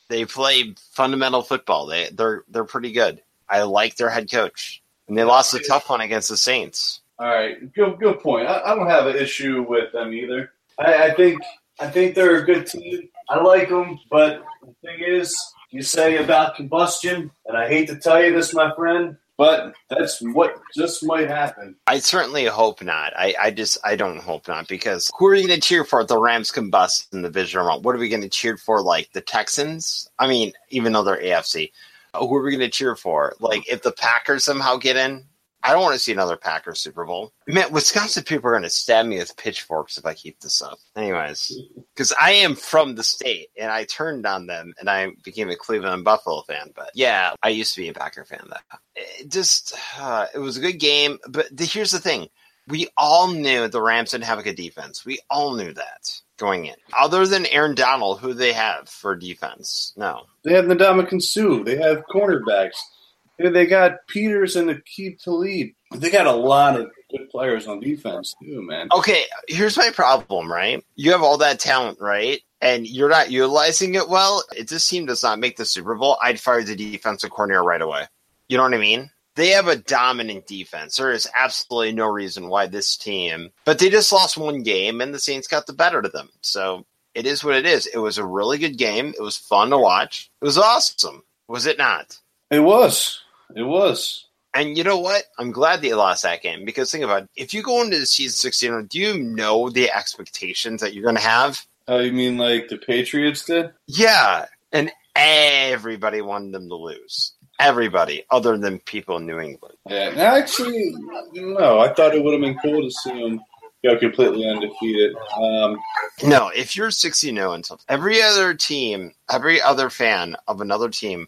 They play fundamental football. They they're they're pretty good. I like their head coach, and they lost a tough one against the Saints. All right, good good point. I, I don't have an issue with them either. I, I think I think they're a good team. I like them, but the thing is, you say about combustion, and I hate to tell you this, my friend, but that's what just might happen. I certainly hope not. I, I just I don't hope not because who are you going to cheer for if the Rams combust in the division round? What are we going to cheer for? Like the Texans? I mean, even though they're AFC, who are we going to cheer for? Like if the Packers somehow get in, I don't want to see another Packers Super Bowl. Man, Wisconsin people are going to stab me with pitchforks if I keep this up. Anyways, because I am from the state and I turned on them and I became a Cleveland and Buffalo fan. But yeah, I used to be a Packer fan. That it just uh, it was a good game. But the, here's the thing: we all knew the Rams didn't have a good defense. We all knew that going in. Other than Aaron Donald, who they have for defense? No. They have Ndamukong Suh. They have cornerbacks. They- They got Peters and Aqib Talib. They got a lot of good players on defense too, man. Okay, here's my problem, right? You have all that talent, right? And you're not utilizing it well. If this team does not make the Super Bowl, I'd fire the defensive coordinator right away. You know what I mean? They have a dominant defense. There is absolutely no reason why this team, but they just lost one game and the Saints got the better of them. So it is what it is. It was a really good game. It was fun to watch. It was awesome. Was it not? It was. It was. And you know what? I'm glad they lost that game because think about it. If you go into the season 16, do you know the expectations that you're going to have? Oh, you mean like the Patriots did? Yeah. And everybody wanted them to lose. Everybody, other than people in New England. Yeah. Actually, no. I thought it would have been cool to see them go completely undefeated. Um, No, if you're 60 0 and something, every other team, every other fan of another team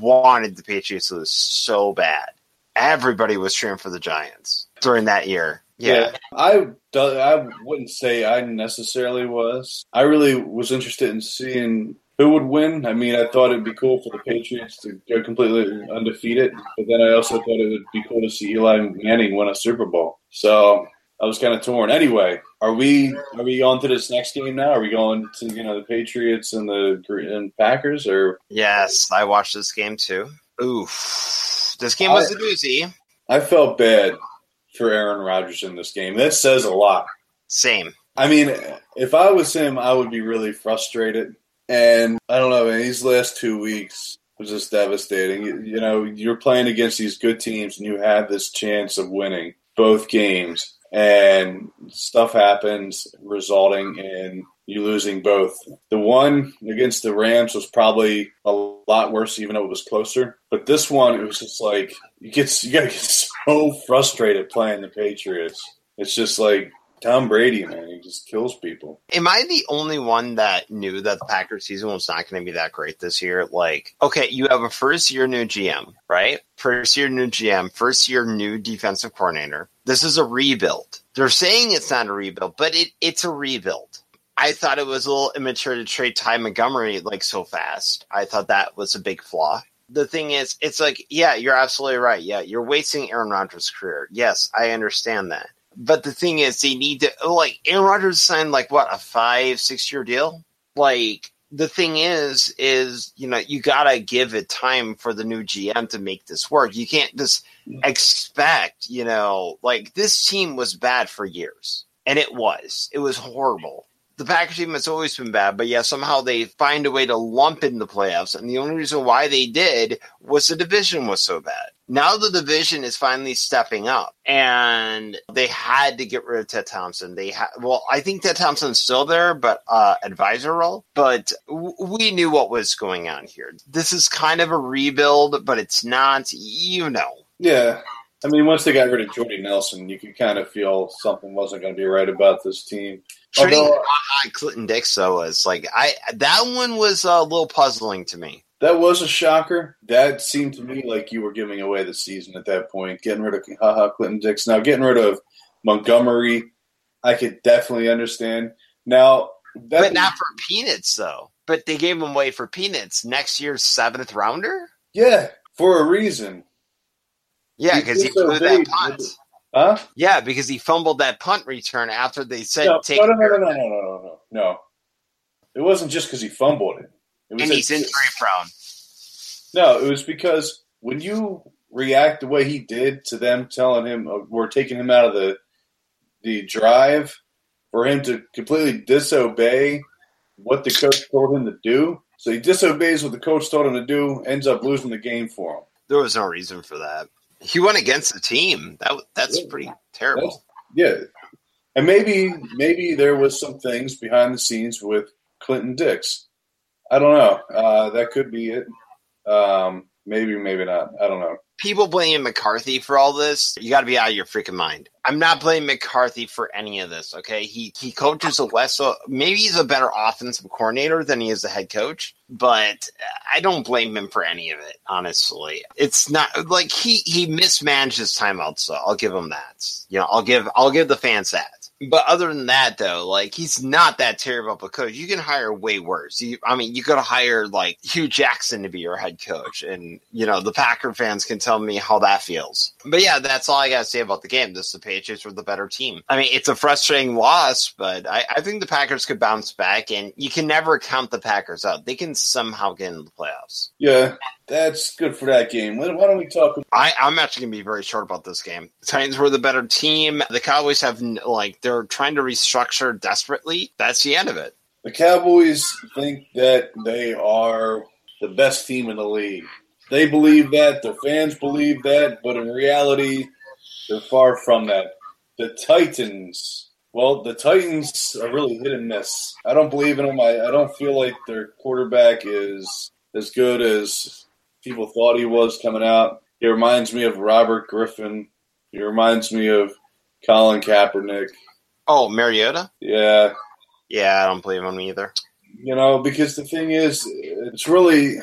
wanted the Patriots to lose so bad. Everybody was cheering for the Giants during that year. Yeah. I do- I wouldn't say I necessarily was. I really was interested in seeing who would win. I mean, I thought it'd be cool for the Patriots to go completely undefeated, but then I also thought it would be cool to see Eli Manning win a Super Bowl. So I was kind of torn. Anyway, are we are we on to this next game now? Are we going to you know the Patriots and the and Packers or? Yes, I watched this game too. Oof. This game was a doozy. I felt bad for Aaron Rodgers in this game. That says a lot. Same. I mean, if I was him, I would be really frustrated. And I don't know, man, these last two weeks was just devastating. You, you know, you're playing against these good teams and you have this chance of winning both games. And stuff happens, resulting in you losing both. The one against the Rams was probably a lot worse, even though it was closer. But this one, it was just like you get you gotta get so frustrated playing the Patriots. It's just like Tom Brady, man, he just kills people. Am I the only one that knew that the Packers season was not going to be that great this year? Like, okay, you have a first year new GM, right? First year new GM, first year new defensive coordinator. This is a rebuild. They're saying it's not a rebuild, but it, it's a rebuild. I thought it was a little immature to trade Ty Montgomery like so fast. I thought that was a big flaw. The thing is, it's like, yeah, you're absolutely right. Yeah, you're wasting Aaron Rodgers' career. Yes, I understand that. But the thing is, they need to like Aaron Rodgers signed like what a five, six year deal. Like the thing is, is you know you gotta give it time for the new GM to make this work. You can't just expect, you know, like this team was bad for years, and it was. It was horrible. The team has always been bad, but yeah, somehow they find a way to lump in the playoffs. And the only reason why they did was the division was so bad. Now the division is finally stepping up, and they had to get rid of Ted Thompson. They had, well, I think Ted Thompson's still there, but uh, advisor role. But w- we knew what was going on here. This is kind of a rebuild, but it's not. You know, Yeah. I mean, once they got rid of Jordy Nelson, you could kind of feel something wasn't going to be right about this team. Trading Although- on Clinton Dix though was like I that one was a little puzzling to me. That was a shocker. That seemed to me like you were giving away the season at that point. Getting rid of Ha Ha Clinton Dix. Now getting rid of Montgomery, I could definitely understand. Now that but not for peanuts though. But they gave him away for peanuts. Next year's seventh rounder. yeah, for a reason. Yeah, because he did so blew that big. punt. Huh? Yeah, because he fumbled that punt return after they said No, take no, no, no, no, no, no, no, no, no. It wasn't just because he fumbled it. It was and he's injury prone. No, it was because when you react the way he did to them telling him uh, we're taking him out of the the drive for him to completely disobey what the coach told him to do. So he disobeys what the coach told him to do, ends up losing the game for him. There was no reason for that. He went against the team. That that's Yeah. pretty terrible. Yeah. And maybe maybe there was some things behind the scenes with Clinton Dix. I don't know. Uh, that could be it. Um, maybe, maybe not. I don't know. People blaming McCarthy for all this, you got to be out of your freaking mind. I'm not blaming McCarthy for any of this. Okay, he he coaches a less, so maybe he's a better offensive coordinator than he is a head coach, but I don't blame him for any of it. Honestly, it's not like he he mismanaged his timeouts. So I'll give him that. You know, I'll give I'll give the fans that. But other than that, though, like he's not that terrible of a coach. You can hire way worse. You, I mean, you could hire like Hue Jackson to be your head coach, and you know the Packer fans can tell me how that feels. But yeah, that's all I got to say about the game. This the Patriots were the better team. I mean, it's a frustrating loss, but I, I think the Packers could bounce back, and you can never count the Packers out. They can somehow get into the playoffs. Yeah, that's good for that game. Why why don't we talk I, I'm actually going to be very short about this game. The Titans were the better team. The Cowboys have like they're trying to restructure desperately. That's the end of it. The Cowboys think that they are the best team in the league. They believe that, their fans believe that, but in reality, they're far from that. The Titans, well, the Titans are really hit and miss. I don't believe in them. I, I don't feel like their quarterback is as good as people thought he was coming out. He reminds me of Robert Griffin. He reminds me of Colin Kaepernick. Oh, Mariota? Yeah, Yeah, I don't believe him either. you know because the thing is it's really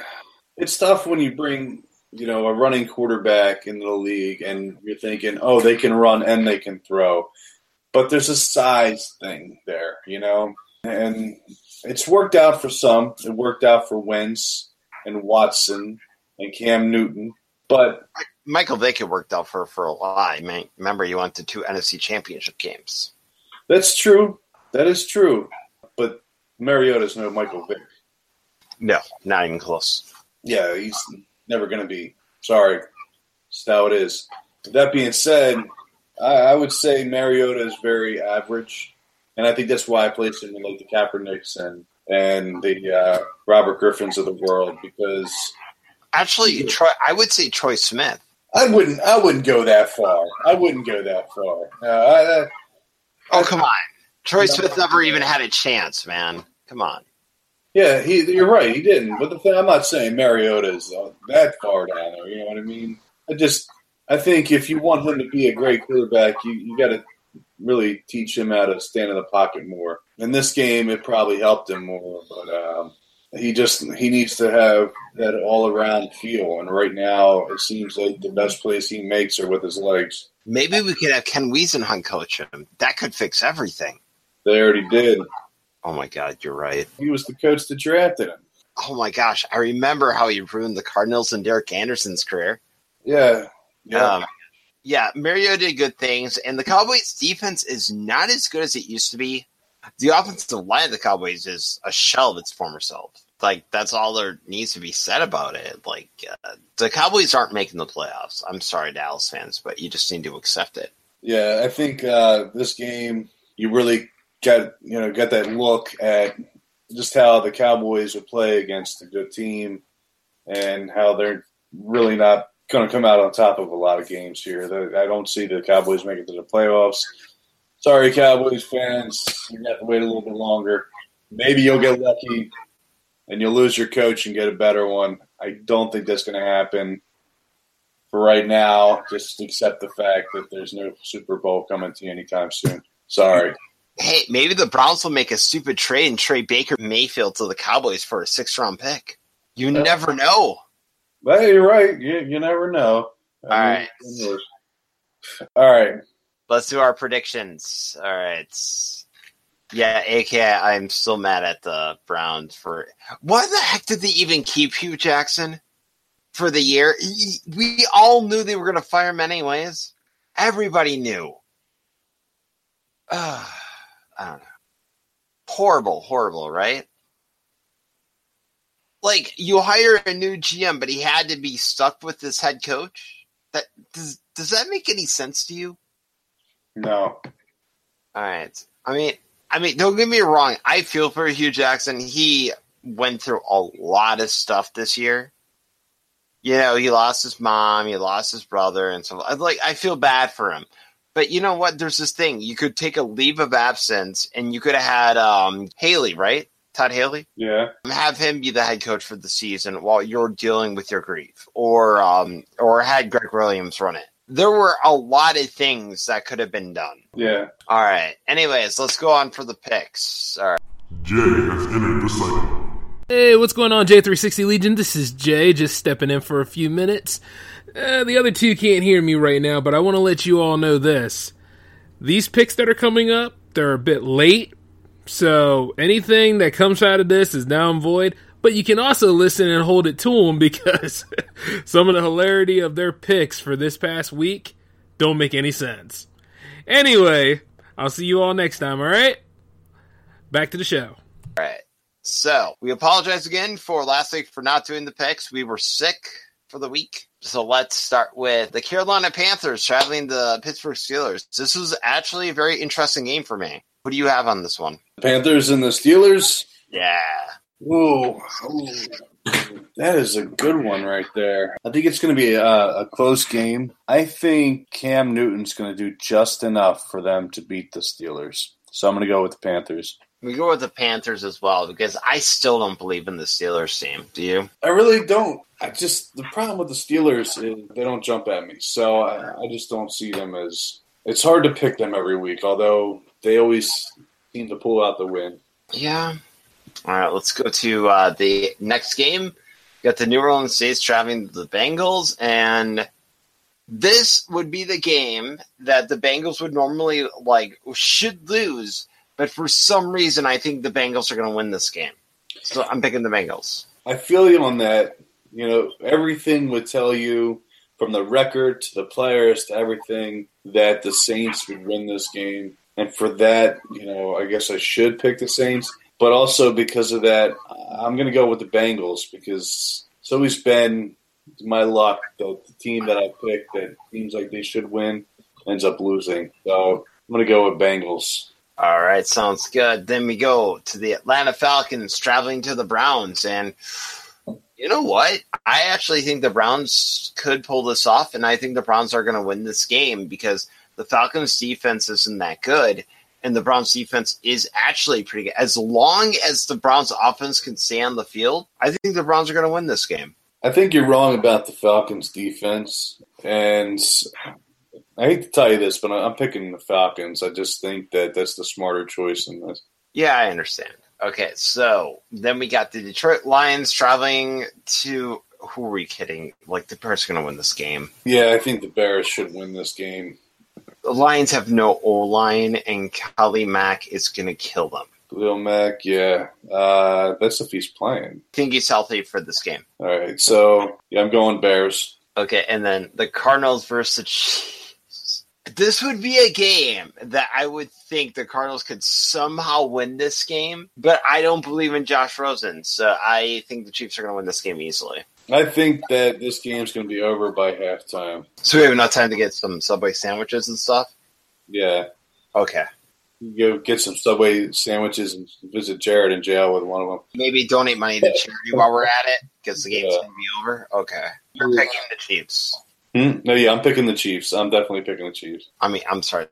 it's tough when you bring you know a running quarterback into the league and you're thinking oh they can run and they can throw but there's a size thing there you know and it's worked out for some it worked out for Wentz and Watson and Cam Newton but Michael Vick had worked out for for a lot. I mean, remember, he went to two NFC Championship games. that's true that is true but Mariota's no Michael Vick No, not even close. Yeah, he's never going to be. Sorry. That's how it is. That being said, I, I would say Mariota is very average, and I think that's why I placed him in like the Kaepernicks and and the uh, Robert Griffins of the world because Actually, Troy, I would say Troy Smith. I wouldn't I wouldn't go that far. I wouldn't go that far. Uh, I, I, Oh, come on. Troy. Smith never even had a chance, man. Come on. yeah, he, you're right. He didn't. But the thing, I'm not saying Mariota is uh, that far down there. You know what I mean? I just, I think if you want him to be a great quarterback, you, you got to really teach him how to stand in the pocket more. In this game, it probably helped him more, but um, he just he needs to have that all around feel. And right now, it seems like the best plays he makes are with his legs. Maybe we could have Ken Whisenhunt coach him. That could fix everything. They already did. Oh my God, you're right. He was the coach that drafted him. Oh my gosh, I remember how he ruined the Cardinals and Derek Anderson's career. Yeah, yeah. Um, yeah, Mario did good things, and the Cowboys' defense is not as good as it used to be. The offensive line of the Cowboys is a shell of its former self. Like that's all there needs to be said about it. Like uh, the Cowboys aren't making the playoffs. I'm sorry, Dallas fans, but you just need to accept it. Yeah, I think uh, this game you really got you know got that look at just how the Cowboys would play against a good team and how they're really not going to come out on top of a lot of games here. I don't see the Cowboys making it to the playoffs. Sorry, Cowboys fans, you have to wait a little bit longer. Maybe you'll get lucky and you'll lose your coach and get a better one. I don't think that's going to happen. For right now, just accept the fact that there's no Super Bowl coming to you anytime soon. Sorry. Hey, maybe the Browns will make a stupid trade and trade Baker Mayfield to the Cowboys for a six round pick. You Yeah. never know. But you're right. You, you never know. All right. All right. Let's do our predictions. All right. Yeah, aka I'm still mad at the Browns for why the heck did they even keep Hue Jackson for the year? We all knew they were going to fire him anyways. Everybody knew. Uh, I don't know. Horrible, horrible, right? Like you hire a new GM, but he had to be stuck with this head coach. That does does that make any sense to you? No. All right. I mean, I mean, don't get me wrong. I feel for Hue Jackson. He went through a lot of stuff this year. You know, he lost his mom, he lost his brother, and so like I feel bad for him. But you know what? There's this thing. You could take a leave of absence, and you could have had um, Haley, right? Todd Haley Yeah. have him be the head coach for the season while you're dealing with your grief, or um, or had Gregg Williams run it. There were a lot of things that could have been done. Yeah. All right. Anyways, let's go on for the picks. All right. Jay has entered the cycle. Hey, what's going on, J360 Legion? This is Jay, just stepping in for a few minutes. Uh, the other two can't hear me right now, but I want to let you all know this. These picks that are coming up, they're a bit late, so anything that comes out of this is now and void. But you can also listen and hold it to them because some of the hilarity of their picks for this past week don't make any sense. Anyway, I'll see you all next time, alright? Back to the show. All right. So we apologize again for last week for not doing the picks. We were sick for the week. So let's start with the Carolina Panthers traveling the Pittsburgh Steelers. This was actually a very interesting game for me. What do you have on this one? Panthers and the Steelers. Yeah. Ooh. that is a good one right there. I think it's going to be a, a close game. I think Cam Newton's going to do just enough for them to beat the Steelers. So I'm going to go with the Panthers. We go with the Panthers as well because I still don't believe in the Steelers team. Do you? I really don't. I just the problem with the Steelers is they don't jump at me, so I, I just don't see them as. It's hard to pick them every week, although they always seem to pull out the win. Yeah. All right, let's go to uh, the next game. Got the New Orleans Saints traveling the Bengals, and this would be the game that the Bengals would normally like should lose, but for some reason, I think the Bengals are going to win this game. So I'm picking the Bengals. I feel you on that. You know, everything would tell you from the record to the players to everything that the Saints would win this game. And for that, you know, I guess I should pick the Saints. But also because of that, I'm going to go with the Bengals because it's always been my luck that the team that I picked that seems like they should win ends up losing. So I'm going to go with Bengals. All right, sounds good. Then we go to the Atlanta Falcons traveling to the Browns. And you know what? I actually think the Browns could pull this off, and I think the Browns are going to win this game because the Falcons' defense isn't that good, and the Browns' defense is actually pretty good. As long as the Browns' offense can stay on the field, I think the Browns are going to win this game. I think you're wrong about the Falcons' defense, and I hate to tell you this, but I'm picking the Falcons. I just think that that's the smarter choice in this. Yeah, I understand. Okay, so then we got the Detroit Lions traveling to. Who are we kidding? Like the Bears are going to win this game. Yeah, I think the Bears should win this game. The Lions have no O line, and Khalil Mack is going to kill them. Lil Mack, yeah, uh, that's if he's playing. I think he's healthy for this game. All right, so yeah, I'm going Bears. Okay, and then the Cardinals versus the Chiefs. This would be a game that I would think the Cardinals could somehow win this game, but I don't believe in Josh Rosen, so I think the Chiefs are going to win this game easily. I think that this game's going to be over by halftime. So we have enough time to get some Subway sandwiches and stuff. Yeah, Okay. You go get some Subway sandwiches and visit Jared in jail with one of them. Maybe donate money to charity while we're at it because the game's Yeah. going to be over. Okay. You're picking the Chiefs. Hmm? No, yeah, I'm picking the Chiefs. I'm definitely picking the Chiefs. I mean, I'm sorry.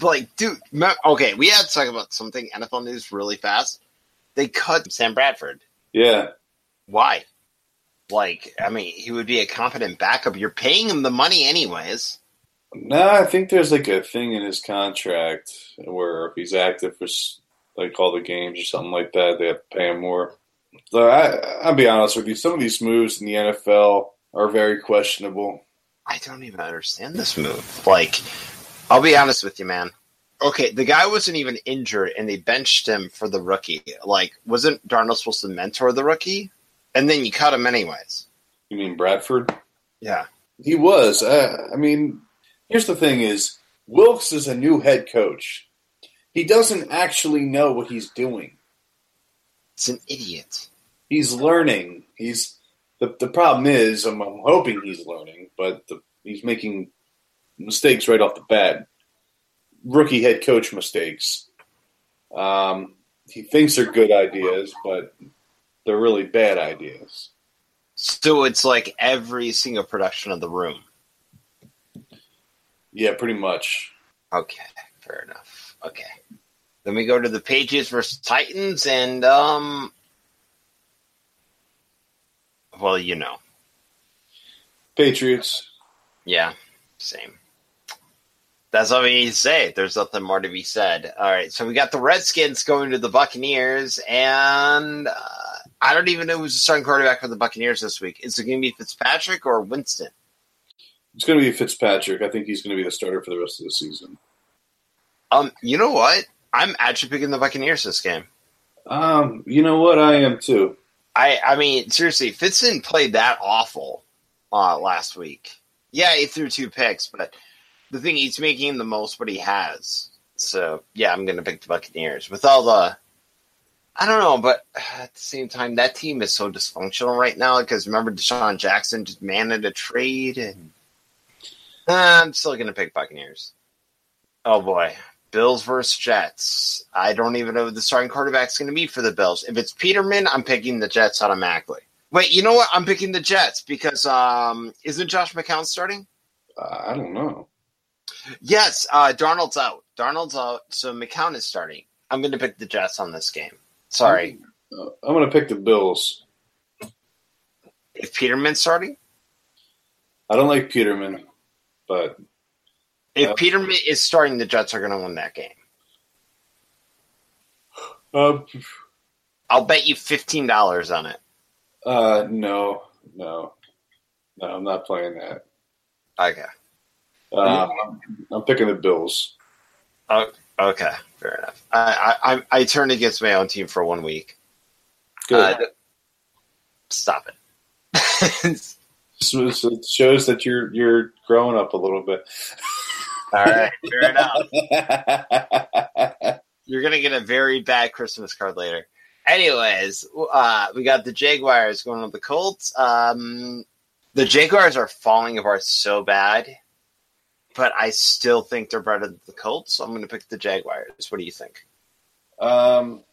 Like, dude, okay, we had to talk about something NFL news really fast. They cut Sam Bradford. Yeah, Why? Like, I mean, he would be a competent backup. You're paying him the money anyways. no, I think there's like a thing in his contract where if he's active for like all the games or something like that, they have to pay him more. So I, I'll be honest with you, some of these moves in the NFL are very questionable. I don't even understand this move. Like, I'll be honest with you, man. Okay, the guy wasn't even injured, and they benched him for the rookie. Like, wasn't Darnold supposed to mentor the rookie? And then you cut him anyways. You mean Bradford? Yeah. He was. Uh, I mean, here's the thing: is Wilks is a new head coach. He doesn't actually know what he's doing. It's an idiot. He's learning. He's the the problem is I'm, I'm hoping he's learning, but the, he's making mistakes right off the bat. Rookie head coach mistakes. Um, he thinks they're good ideas, but they're really bad ideas. So it's like every single production of the room. Yeah, pretty much. Okay, fair enough. Okay. Then we go to the Pages versus Titans, and um, well, you know, Patriots. yeah, same. That's all we need to say. There's nothing more to be said. All right, so we got the Redskins going to the Buccaneers, and uh, I don't even know who's the starting quarterback for the Buccaneers this week. Is it going to be Fitzpatrick or Winston? It's going to be Fitzpatrick. I think he's going to be the starter for the rest of the season. Um, you know what? I'm actually picking the Buccaneers this game. Um, you know what? I am too. I I mean, seriously, Fitz didn't play that awful uh, last week. Yeah, he threw two picks, but the thing he's making the most what he has. So yeah, I'm gonna pick the Buccaneers with all the. I don't know, but at the same time, that team is so dysfunctional right now. Because remember, DeSean Jackson just managed a trade, and Uh, I'm still gonna pick Buccaneers. Oh boy, Bills versus Jets. I don't even know who the starting quarterback's going to be for the Bills. If it's Peterman, I'm picking the Jets automatically. Wait, you know what? I'm picking the Jets because um, isn't Josh McCown starting? Uh, I don't know. Yes, uh, Darnold's out. Darnold's out, so McCown is starting. I'm going to pick the Jets on this game. Sorry, Uh, I'm going to pick the Bills. if Peterman's starting. I don't like Peterman, but If Uh, Peterman is starting, the Jets are going to win that game. uh, I'll bet you fifteen dollars on it. uh, no, no, no. I'm not playing that. Okay. Um, I'm, I'm picking the Bills. Okay, fair enough. I I, I, I turned against my own team for one week. Good. Uh, stop it. So- so it shows that you're you're growing up a little bit. All right, fair enough. You're gonna get a very bad Christmas card later. Anyways, uh, we got the Jaguars going with the Colts. Um, the Jaguars are falling apart so bad, but I still think they're better than the Colts. So I'm going to pick the Jaguars. What do you think? Um,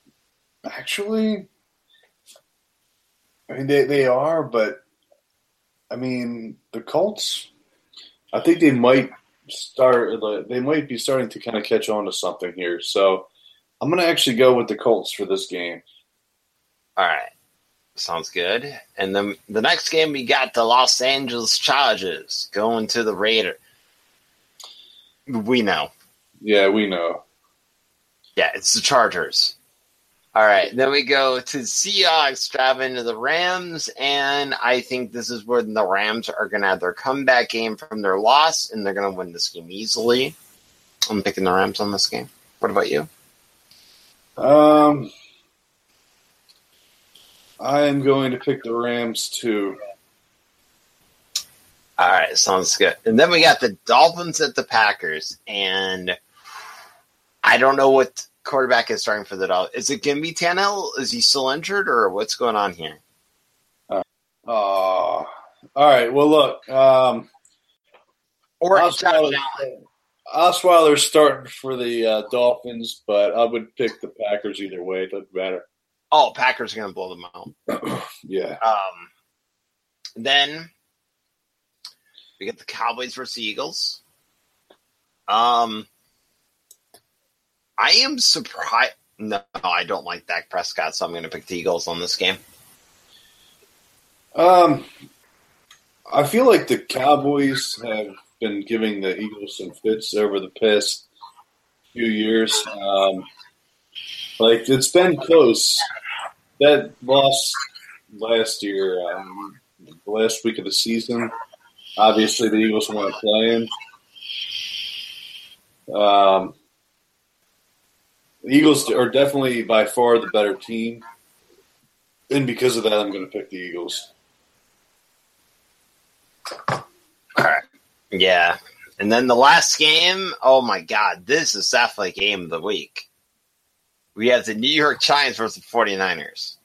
actually, I mean they they are, but I mean the Colts. I think they might start. They might be starting to kind of catch on to something here. So I'm going to actually go with the Colts for this game. All right, sounds good. And then the next game we got the Los Angeles Chargers going to the Raider. We know. Yeah, we know. Yeah, it's the Chargers. All right, then we go to Seahawks driving to the Rams, and I think this is where the Rams are going to have their comeback game from their loss, and they're going to win this game easily. I'm picking the Rams on this game. What about you? Um, I am going to pick the Rams too. All right, sounds good. And then we got the Dolphins at the Packers, and I don't know what quarterback is starting for the Dolphins. Is it going to be Tannehill? Is he still injured, or what's going on here? Oh, all right. Well, look. Um, Or I'll Josh start with- Allen? Osweiler's starting for the uh, Dolphins, but I would pick the Packers either way. It doesn't matter. Oh, Packers are going to blow them out. Yeah. Um, then we get the Cowboys versus the Eagles. Um, I am surprised. No, I don't like Dak Prescott, so I'm going to pick the Eagles on this game. Um, I feel like the Cowboys have been giving the Eagles some fits over the past few years. Um, like it's been close. That loss last year, um, the last week of the season. Obviously, the Eagles weren't playing. Um, the Eagles are definitely by far the better team, and because of that, I'm going to pick the Eagles. All right. Yeah. And then the last game, oh my God, this is definitely game of the week. We have the New York Giants versus the 49ers.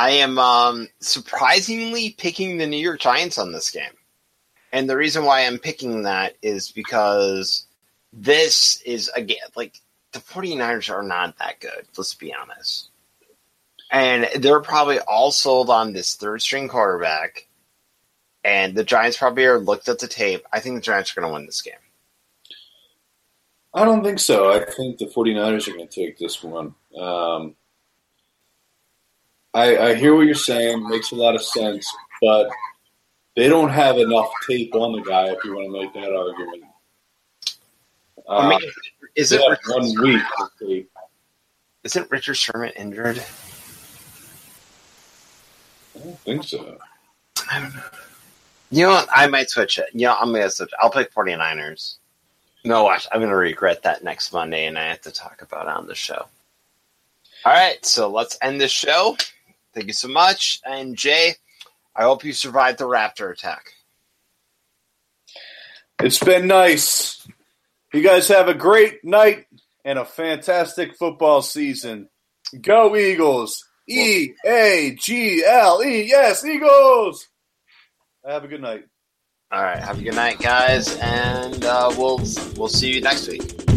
I am um, surprisingly picking the New York Giants on this game. And the reason why I'm picking that is because this is, again, like, the 49ers are not that good, let's be honest. And they're probably all sold on this third string quarterback. And the Giants probably are looked at the tape. I think the Giants are going to win this game. I don't think so. I think the 49ers are going to take this one. Um, I, I hear what you're saying. Makes a lot of sense. But they don't have enough tape on the guy if you want to make that argument. Uh, I mean, is it one week isn't Richard Sherman injured? I don't think so. I don't know. You know what? I might switch it. You know, I'm to switch. I'll pick 49ers. No, watch. I'm going to regret that next Monday, and I have to talk about it on the show. All right, so let's end the show. Thank you so much. And Jay, I hope you survived the raptor attack. It's been nice. You guys have a great night and a fantastic football season. Go Eagles! E A G L E. Yes, Eagles! Have a good night. All right, have a good night, guys, and uh, we'll we'll see you next week.